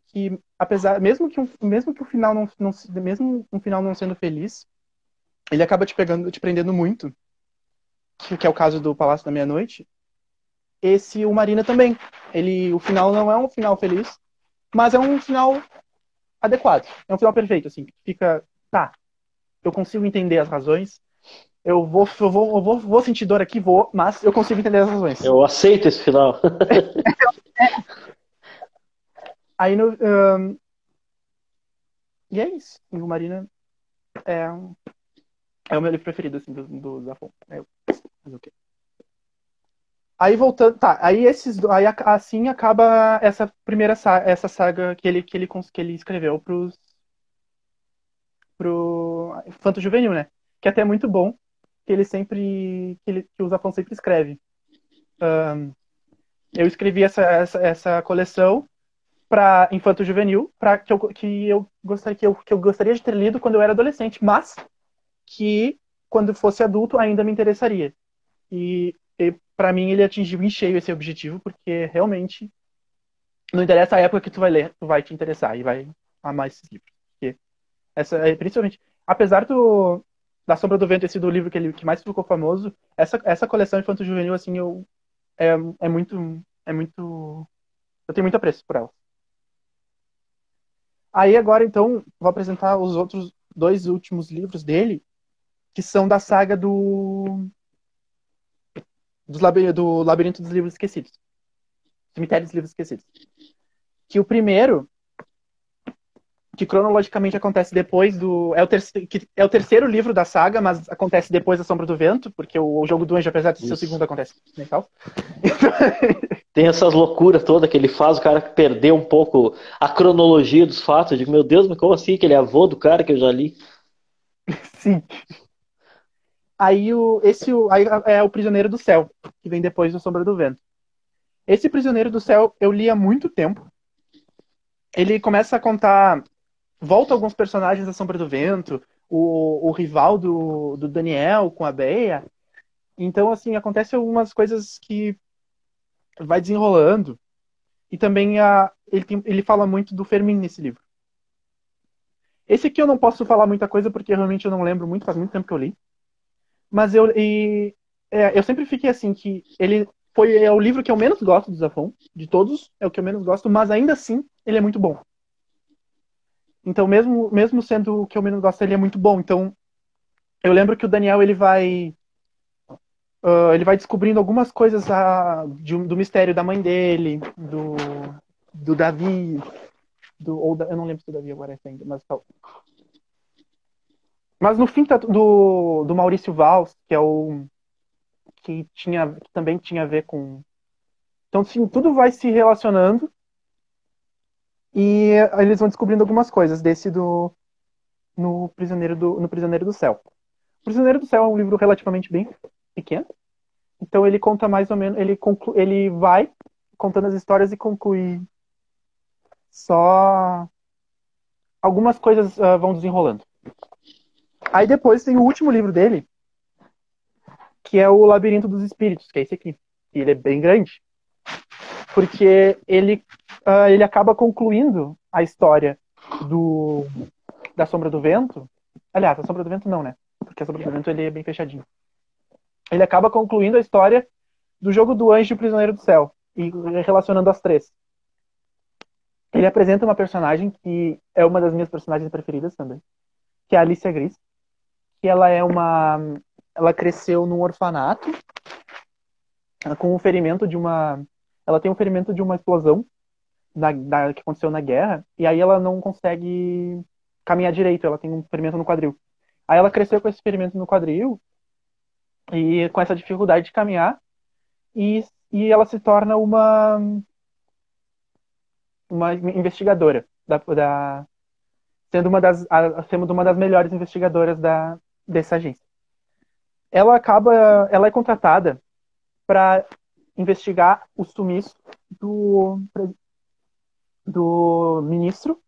que apesar, mesmo que, mesmo que o final não, não mesmo um final não sendo feliz, ele acaba te pegando, te prendendo muito, que, que é o caso do Palácio da Meia-Noite. Esse o Marina também, ele o final não é um final feliz, mas é um final adequado, é um final perfeito, assim, fica, tá, eu consigo entender as razões, eu vou, eu vou, eu vou, vou sentir dor aqui, vou, mas eu consigo entender as razões. Eu aceito esse final. Aí no. Um... E é isso. O Marina é, é o meu livro preferido, assim, do, do Zafon. É, mas okay. Aí voltando, tá, aí esses, aí assim acaba essa primeira saga, essa saga que ele que ele que ele escreveu pros pro Fanto Juvenil, né? Que é até muito bom, que ele sempre que, ele, que o Zafon sempre escreve. Um, eu escrevi essa, essa, essa coleção para infanto juvenil, para que eu, que eu gostaria que eu, que eu gostaria de ter lido quando eu era adolescente, mas que quando fosse adulto ainda me interessaria. E para mim ele atingiu em cheio esse objetivo, porque realmente não interessa a época que tu vai ler, tu vai te interessar e vai amar esses livros. Porque essa, é, principalmente, apesar do, da Sombra do Vento ter sido o livro que, ele, que mais ficou famoso, essa, essa coleção infanto juvenil, assim, eu, é, é muito. É muito. Eu tenho muito apreço por ela. Aí agora, então, vou apresentar os outros dois últimos livros dele, que são da saga do. Labirinto, do Labirinto dos Livros Esquecidos. Cemitério dos Livros Esquecidos. Que o primeiro que cronologicamente acontece depois do. É o, terceiro, que é o terceiro livro da saga, mas acontece depois da Sombra do Vento, porque o, jogo do Anjo, apesar de ser Isso. o segundo, acontece tal. Tem essas loucuras todas que ele faz, o cara perder um pouco a cronologia dos fatos. Eu digo, meu Deus, mas como assim? Que ele é avô do cara que eu já li. Sim. Aí o, esse aí é o Prisioneiro do Céu, que vem depois do Sombra do Vento. Esse Prisioneiro do Céu eu li há muito tempo. Ele começa a contar volta alguns personagens da Sombra do Vento, o, o rival do, do Daniel com a Beia. Então, assim, acontece algumas coisas que vai desenrolando. E também a, ele, tem, ele fala muito do Fermin nesse livro. Esse aqui eu não posso falar muita coisa porque realmente eu não lembro muito, faz muito tempo que eu li. Mas eu, e, é, eu sempre fiquei assim, que ele foi é o livro que eu menos gosto do Zafon, de todos, é o que eu menos gosto, mas ainda assim ele é muito bom. Então, mesmo, mesmo sendo o que eu menos gosto, ele é muito bom. Então, eu lembro que o Daniel, ele vai... Uh, ele vai descobrindo algumas coisas uh, de, do mistério da mãe dele, do, do Davi, do, ou da, eu não lembro se o Davi agora é ainda, mas tal. Mas no fim tá do, do Maurício Valls, que é o que tinha que também tinha a ver com então sim, tudo vai se relacionando e eles vão descobrindo algumas coisas desse do no prisioneiro do no prisioneiro do céu. O prisioneiro do céu é um livro relativamente bem pequeno. Então ele conta mais ou menos, ele conclu, ele vai contando as histórias e conclui só algumas coisas uh, vão desenrolando. Aí depois tem o último livro dele, que é o Labirinto dos Espíritos, que é esse aqui. E ele é bem grande, porque ele, uh, ele acaba concluindo a história do da Sombra do Vento. Aliás, a Sombra do Vento não, né? Porque a Sombra do Vento ele é bem fechadinho. Ele acaba concluindo a história do jogo do Anjo e o Prisioneiro do Céu e relacionando as três. Ele apresenta uma personagem que é uma das minhas personagens preferidas também, que é a Alicia Gris, que ela é uma ela cresceu num orfanato com um ferimento de uma ela tem um ferimento de uma explosão na, que aconteceu na guerra e aí ela não consegue caminhar direito, ela tem um ferimento no quadril. Aí ela cresceu com esse ferimento no quadril e com essa dificuldade de caminhar e, e ela se torna uma uma investigadora da, da sendo uma das sendo uma das melhores investigadoras da dessa agência. Ela acaba ela é contratada para investigar o sumiço do do ministro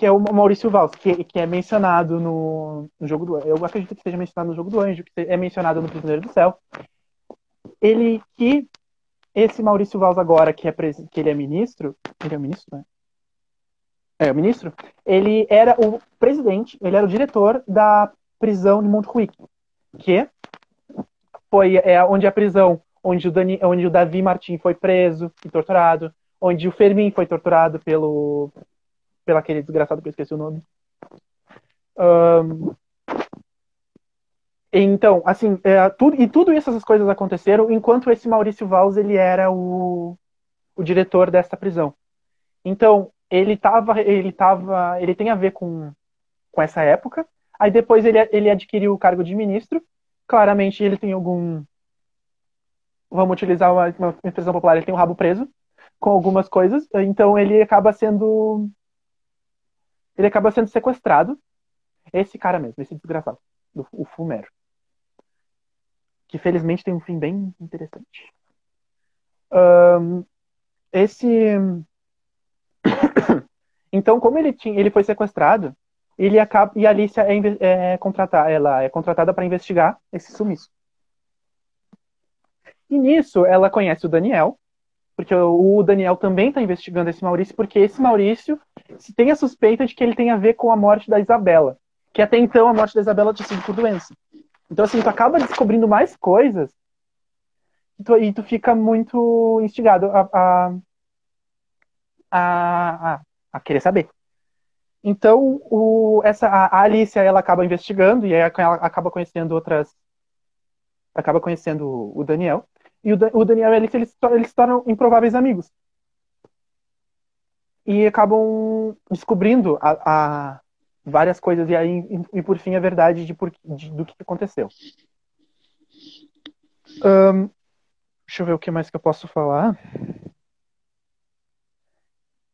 que é o Maurício Valls, que, que é mencionado no, no jogo do eu acredito que seja mencionado no jogo do Anjo, que é mencionado no Prisioneiro do Céu. Ele que esse Maurício Valls agora, que, é, que ele é ministro, ele é o ministro, né? É, o ministro, ele era o presidente, ele era o diretor da prisão de Montjuic, que foi é, onde a prisão, onde o, Dani, onde o Davi Martin foi preso e torturado, onde o Fermin foi torturado pelo, pelo aquele desgraçado que eu esqueci o nome. Um, então, assim, é, tudo, e tudo isso, essas coisas aconteceram enquanto esse Maurício Valls, ele era o, o diretor dessa prisão. Então, ele tava, ele tava, ele tem a ver com, com essa época. Aí depois ele, ele adquiriu o cargo de ministro. Claramente ele tem algum, vamos utilizar uma, uma expressão popular, ele tem um rabo preso com algumas coisas. Então ele acaba sendo, ele acaba sendo sequestrado. Esse cara mesmo, esse desgraçado, do, o Fumero que felizmente tem um fim bem interessante. Um, esse. então, como ele tinha, ele foi sequestrado, ele acaba e a Alicia é, é contratada, ela é contratada para investigar esse sumiço. E nisso ela conhece o Daniel, porque o Daniel também está investigando esse Maurício, porque esse Maurício se tem a suspeita de que ele tem a ver com a morte da Isabela, que até então a morte da Isabela tinha sido por doença. Então, assim, tu acaba descobrindo mais coisas e tu, e tu fica muito instigado a, a, a, a querer saber. Então, o, essa, a Alicia, ela acaba investigando e ela acaba conhecendo outras... Acaba conhecendo o Daniel. E o, o Daniel e a Alicia, eles, eles se tornam improváveis amigos. E acabam descobrindo a, a várias coisas e aí e, por fim a verdade de, por, de, do que aconteceu. Um, deixa eu ver o que mais que eu posso falar.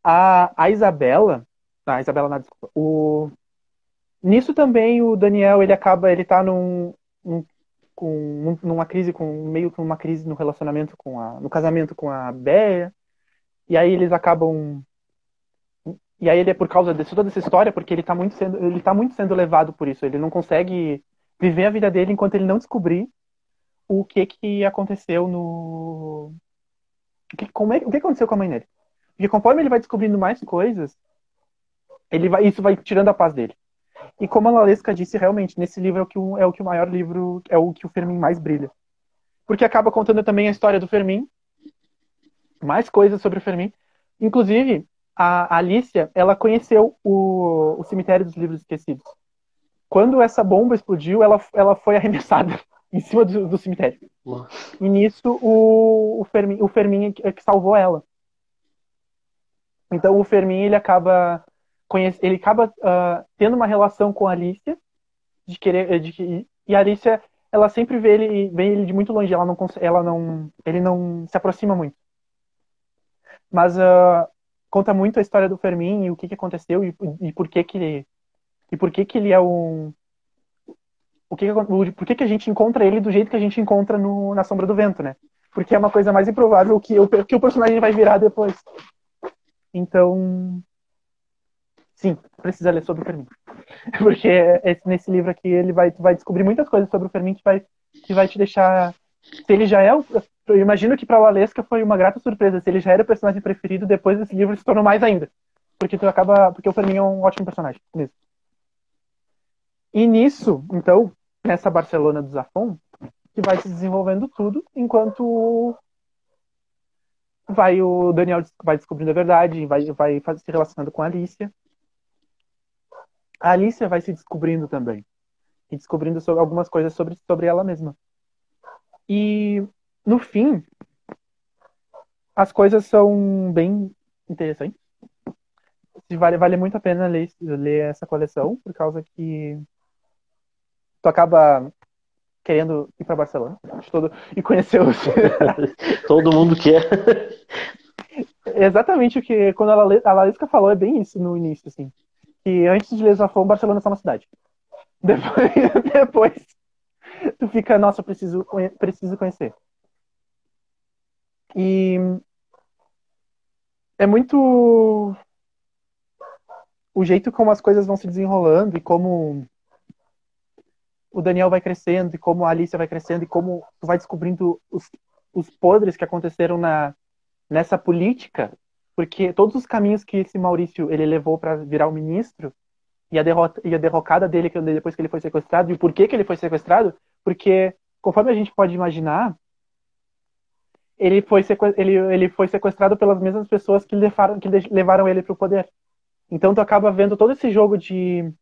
A, a Isabela, a Isabela, não, desculpa, o, nisso também o Daniel ele acaba ele tá num, num com numa crise com meio com uma crise no relacionamento com a no casamento com a Béia e aí eles acabam e aí ele é por causa de toda essa história, porque ele está muito sendo, ele tá muito sendo levado por isso. Ele não consegue viver a vida dele enquanto ele não descobrir o que que aconteceu no o que, como é, o que aconteceu com a mãe dele. Porque conforme ele vai descobrindo mais coisas, ele vai, isso vai tirando a paz dele. E como a Lalesca disse, realmente, nesse livro é o que o, é o que o maior livro, é o que o Fermin mais brilha. Porque acaba contando também a história do Fermin, mais coisas sobre o Fermin. Inclusive, a Alicia, ela conheceu o, o cemitério dos livros esquecidos. Quando essa bomba explodiu, ela, ela foi arremessada em cima do, do cemitério. Nossa. E nisso o, o Fermin, o Fermin é que salvou ela. Então o Fermin ele acaba conhece, ele acaba uh, tendo uma relação com a Alicia de querer. De, e a Alicia, ela sempre vê ele, vê ele de muito longe, ela não, ela não, ele não se aproxima muito. Mas uh, conta muito a história do Fermin e o que, que aconteceu e, e por que que ele, e por que que ele é um o que, que por que, que a gente encontra ele do jeito que a gente encontra no, na Sombra do Vento, né? Porque é uma coisa mais improvável que o, que o personagem vai virar depois. Então, sim, precisa ler sobre o Fermin. Porque esse, nesse livro aqui ele vai, vai descobrir muitas coisas sobre o Fermin que vai, que vai te deixar. Se ele já é o. Eu imagino que para Lalesca foi uma grata surpresa. Se ele já era o personagem preferido, depois desse livro se tornou mais ainda. Porque tu acaba. Porque o Fermin é um ótimo personagem mesmo. E nisso, então, nessa Barcelona do Zafon, que vai se desenvolvendo tudo, enquanto vai o Daniel vai descobrindo a verdade, vai, vai se relacionando com a Alicia. A Alicia vai se descobrindo também. E descobrindo sobre, algumas coisas sobre, sobre ela mesma. E no fim, as coisas são bem interessantes. Vale, vale muito a pena ler, ler essa coleção, por causa que tu acaba querendo ir para Barcelona todo, e conhecer os. todo mundo quer. Exatamente o que quando a Lalisca falou é bem isso no início, assim. Que antes de Lisafon, Barcelona é só uma cidade. Depois, depois tu fica, nossa, preciso, preciso conhecer. E é muito o jeito como as coisas vão se desenrolando e como o Daniel vai crescendo e como a Alicia vai crescendo e como tu vai descobrindo os, os podres que aconteceram na, nessa política, porque todos os caminhos que esse Maurício ele levou para virar o ministro e a derrota e a derrocada dele depois que ele foi sequestrado e o porquê que ele foi sequestrado, porque conforme a gente pode imaginar, ele foi, ele, ele foi sequestrado pelas mesmas pessoas que levaram, que levaram ele para o poder. Então tu acaba vendo todo esse jogo de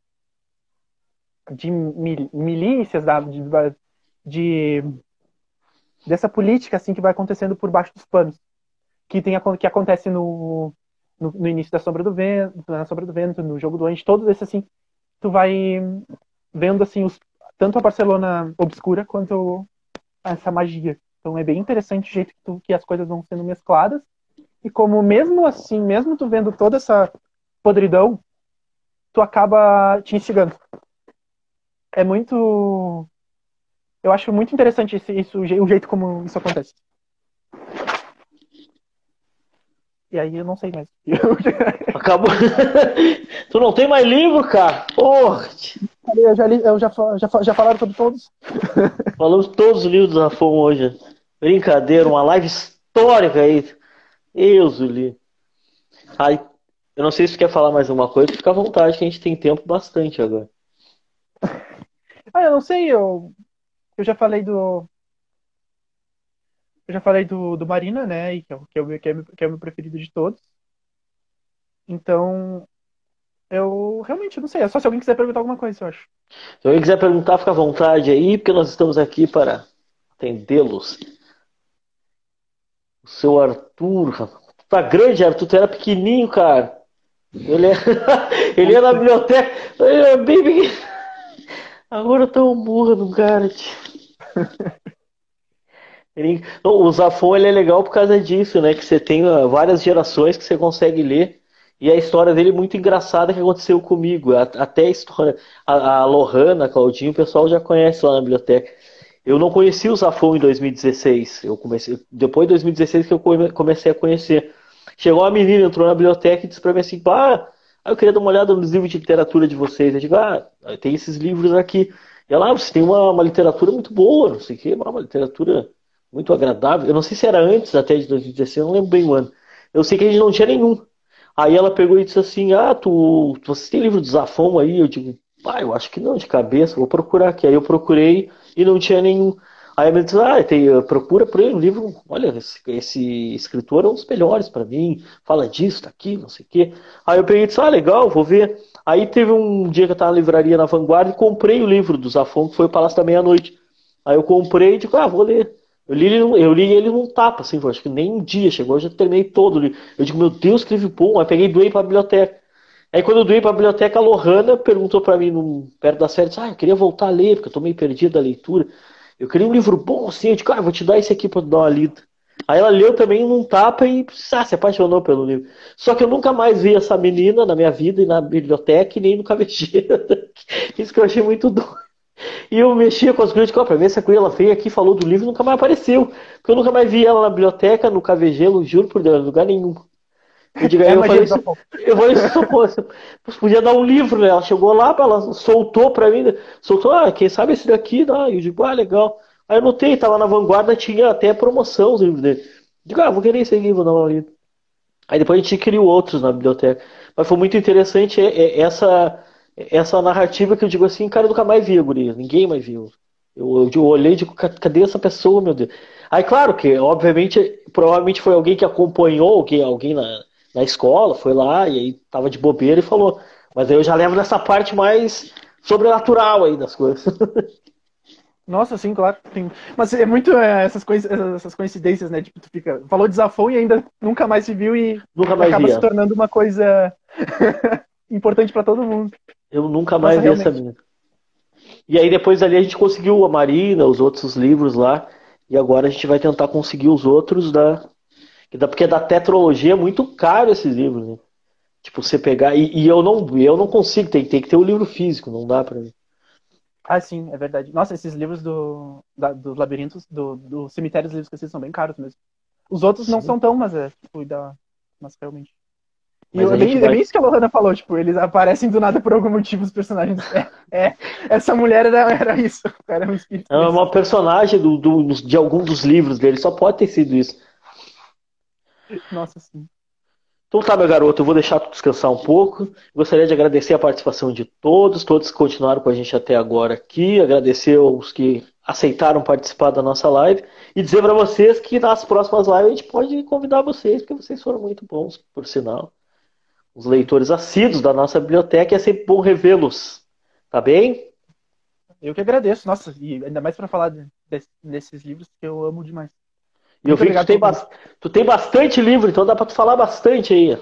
de milícias, da, de, de, dessa política assim que vai acontecendo por baixo dos panos, que tem que acontece no, no, no, início da sombra do vento, na sombra do vento, no jogo do anjo, todos esses assim, tu vai vendo assim os, tanto a Barcelona obscura quanto essa magia. Então é bem interessante o jeito que, tu, que as coisas vão sendo mescladas e como mesmo assim, mesmo tu vendo toda essa podridão, tu acaba te instigando é muito. Eu acho muito interessante isso, o jeito como isso acontece. E aí eu não sei mais. Acabou. tu não tem mais livro, cara? Porra! Eu já, li, eu já, já, já falaram sobre todos. Falamos todos os livros do Rafon hoje. Brincadeira, uma live histórica aí. Deus o li. Aí, eu não sei se você quer falar mais alguma coisa, fica à vontade que a gente tem tempo bastante agora. Ah, eu não sei, eu, eu já falei do. Eu já falei do, do Marina, né? Que é, que, é o, que, é, que é o meu preferido de todos. Então, eu realmente não sei. É só se alguém quiser perguntar alguma coisa, eu acho. Se alguém quiser perguntar, fica à vontade aí, porque nós estamos aqui para atendê-los. O seu Arthur. Tá grande, Arthur. Tu era pequenininho, cara. Ele é, ele é na biblioteca. Ele é bem pequenininho. Agora eu tô um burro no O Zafon ele é legal por causa disso, né? Que você tem ah, várias gerações que você consegue ler. E a história dele é muito engraçada que aconteceu comigo. Até a história. A, a Lohana, a Claudinho, o pessoal já conhece lá na biblioteca. Eu não conheci o Zafon em 2016. Eu comecei, depois de 2016 que eu comecei a conhecer. Chegou uma menina, entrou na biblioteca e disse pra mim assim: pá, Aí eu queria dar uma olhada nos livros de literatura de vocês. Eu digo, ah, tem esses livros aqui. E ela, ah, você tem uma, uma literatura muito boa, não sei o quê, uma literatura muito agradável. Eu não sei se era antes até de 2016, eu não lembro bem o ano. Eu sei que a gente não tinha nenhum. Aí ela pegou e disse assim, ah, tu, você tem livro do Zafon aí? Eu digo, ah, eu acho que não, de cabeça, vou procurar aqui. Aí eu procurei e não tinha nenhum. Aí a disse, ah, tem, procura por ele um livro, olha, esse, esse escritor é um dos melhores para mim, fala disso, tá aqui, não sei o quê. Aí eu peguei e disse, ah, legal, vou ver. Aí teve um dia que eu estava na livraria na Vanguarda e comprei o livro do Zafon, que foi o Palácio da Meia-Noite. Aí eu comprei e digo, ah, vou ler. Eu li, ele, eu li ele num tapa, assim, acho que nem um dia chegou, eu já terminei todo. Eu digo, meu Deus, livro bom. Aí peguei e doei para a biblioteca. Aí quando eu doei pra biblioteca, a Lohana perguntou pra mim, num, perto das férias, ah, eu queria voltar a ler, porque eu tô meio perdido da leitura. Eu queria um livro bom assim, eu digo, ah, vou te dar esse aqui pra dar uma lida. Aí ela leu também num tapa e ah, se apaixonou pelo livro. Só que eu nunca mais vi essa menina na minha vida e na biblioteca e nem no KVG. Isso que eu achei muito doido. E eu mexia com as críticas, ó, pra ver se a ela veio aqui, falou do livro e nunca mais apareceu. Porque eu nunca mais vi ela na biblioteca, no KVG, eu juro por Deus, lugar nenhum. Eu, digo, é, eu falei, isso, eu falei isso, pô, podia dar um livro, né? Ela chegou lá, ela soltou pra mim, soltou, ah, quem sabe esse daqui, né? eu digo, ah, legal. Aí eu notei, tava na vanguarda, tinha até promoção os livros dele. Eu digo, ah, vou querer esse livro, não, ali. Aí depois a gente criou outros na biblioteca. Mas foi muito interessante é, é, essa, essa narrativa que eu digo assim, cara, eu nunca mais vi a guria, ninguém mais viu. Eu, eu, olhei e digo, cadê essa pessoa, meu Deus? Aí, claro que, obviamente, provavelmente foi alguém que acompanhou, alguém, alguém na, na escola, foi lá e aí tava de bobeira e falou. Mas aí eu já levo nessa parte mais sobrenatural aí das coisas. Nossa, sim, claro. Mas é muito é, essas, coisas, essas coincidências, né? Tipo, tu fica. Falou de Zafon e ainda nunca mais se viu e nunca mais acaba via. se tornando uma coisa importante para todo mundo. Eu nunca mais Nossa, vi realmente. essa mina. E aí depois ali a gente conseguiu a Marina, os outros livros lá. E agora a gente vai tentar conseguir os outros da, porque da tetralogia é muito caro esses livros, né? Tipo, você pegar. E, e, eu, não, eu não consigo, tem, tem que ter o um livro físico, não dá pra mim. Ah, sim, é verdade. Nossa, esses livros do, da, dos labirintos, do, do cemitério dos livros que são bem caros mesmo. Os outros sim. não são tão, mas é, tipo, dá, mas realmente. E é, bem, vai... é bem isso que a Lohana falou, tipo, eles aparecem do nada por algum motivo, os personagens. É, é essa mulher era, era isso, era um espírito. É uma personagem do, do, de algum dos livros dele, só pode ter sido isso. Nossa, sim. Então tá, meu garoto, eu vou deixar tu descansar um pouco. Gostaria de agradecer a participação de todos, todos que continuaram com a gente até agora aqui, agradecer aos que aceitaram participar da nossa live e dizer para vocês que nas próximas lives a gente pode convidar vocês, porque vocês foram muito bons, por sinal. Os leitores assíduos da nossa biblioteca, é sempre bom revê-los. Tá bem? Eu que agradeço, nossa, e ainda mais para falar de, de, desses livros que eu amo demais. E eu vi que tu tem, ba... tu tem bastante livro, então dá pra tu falar bastante aí.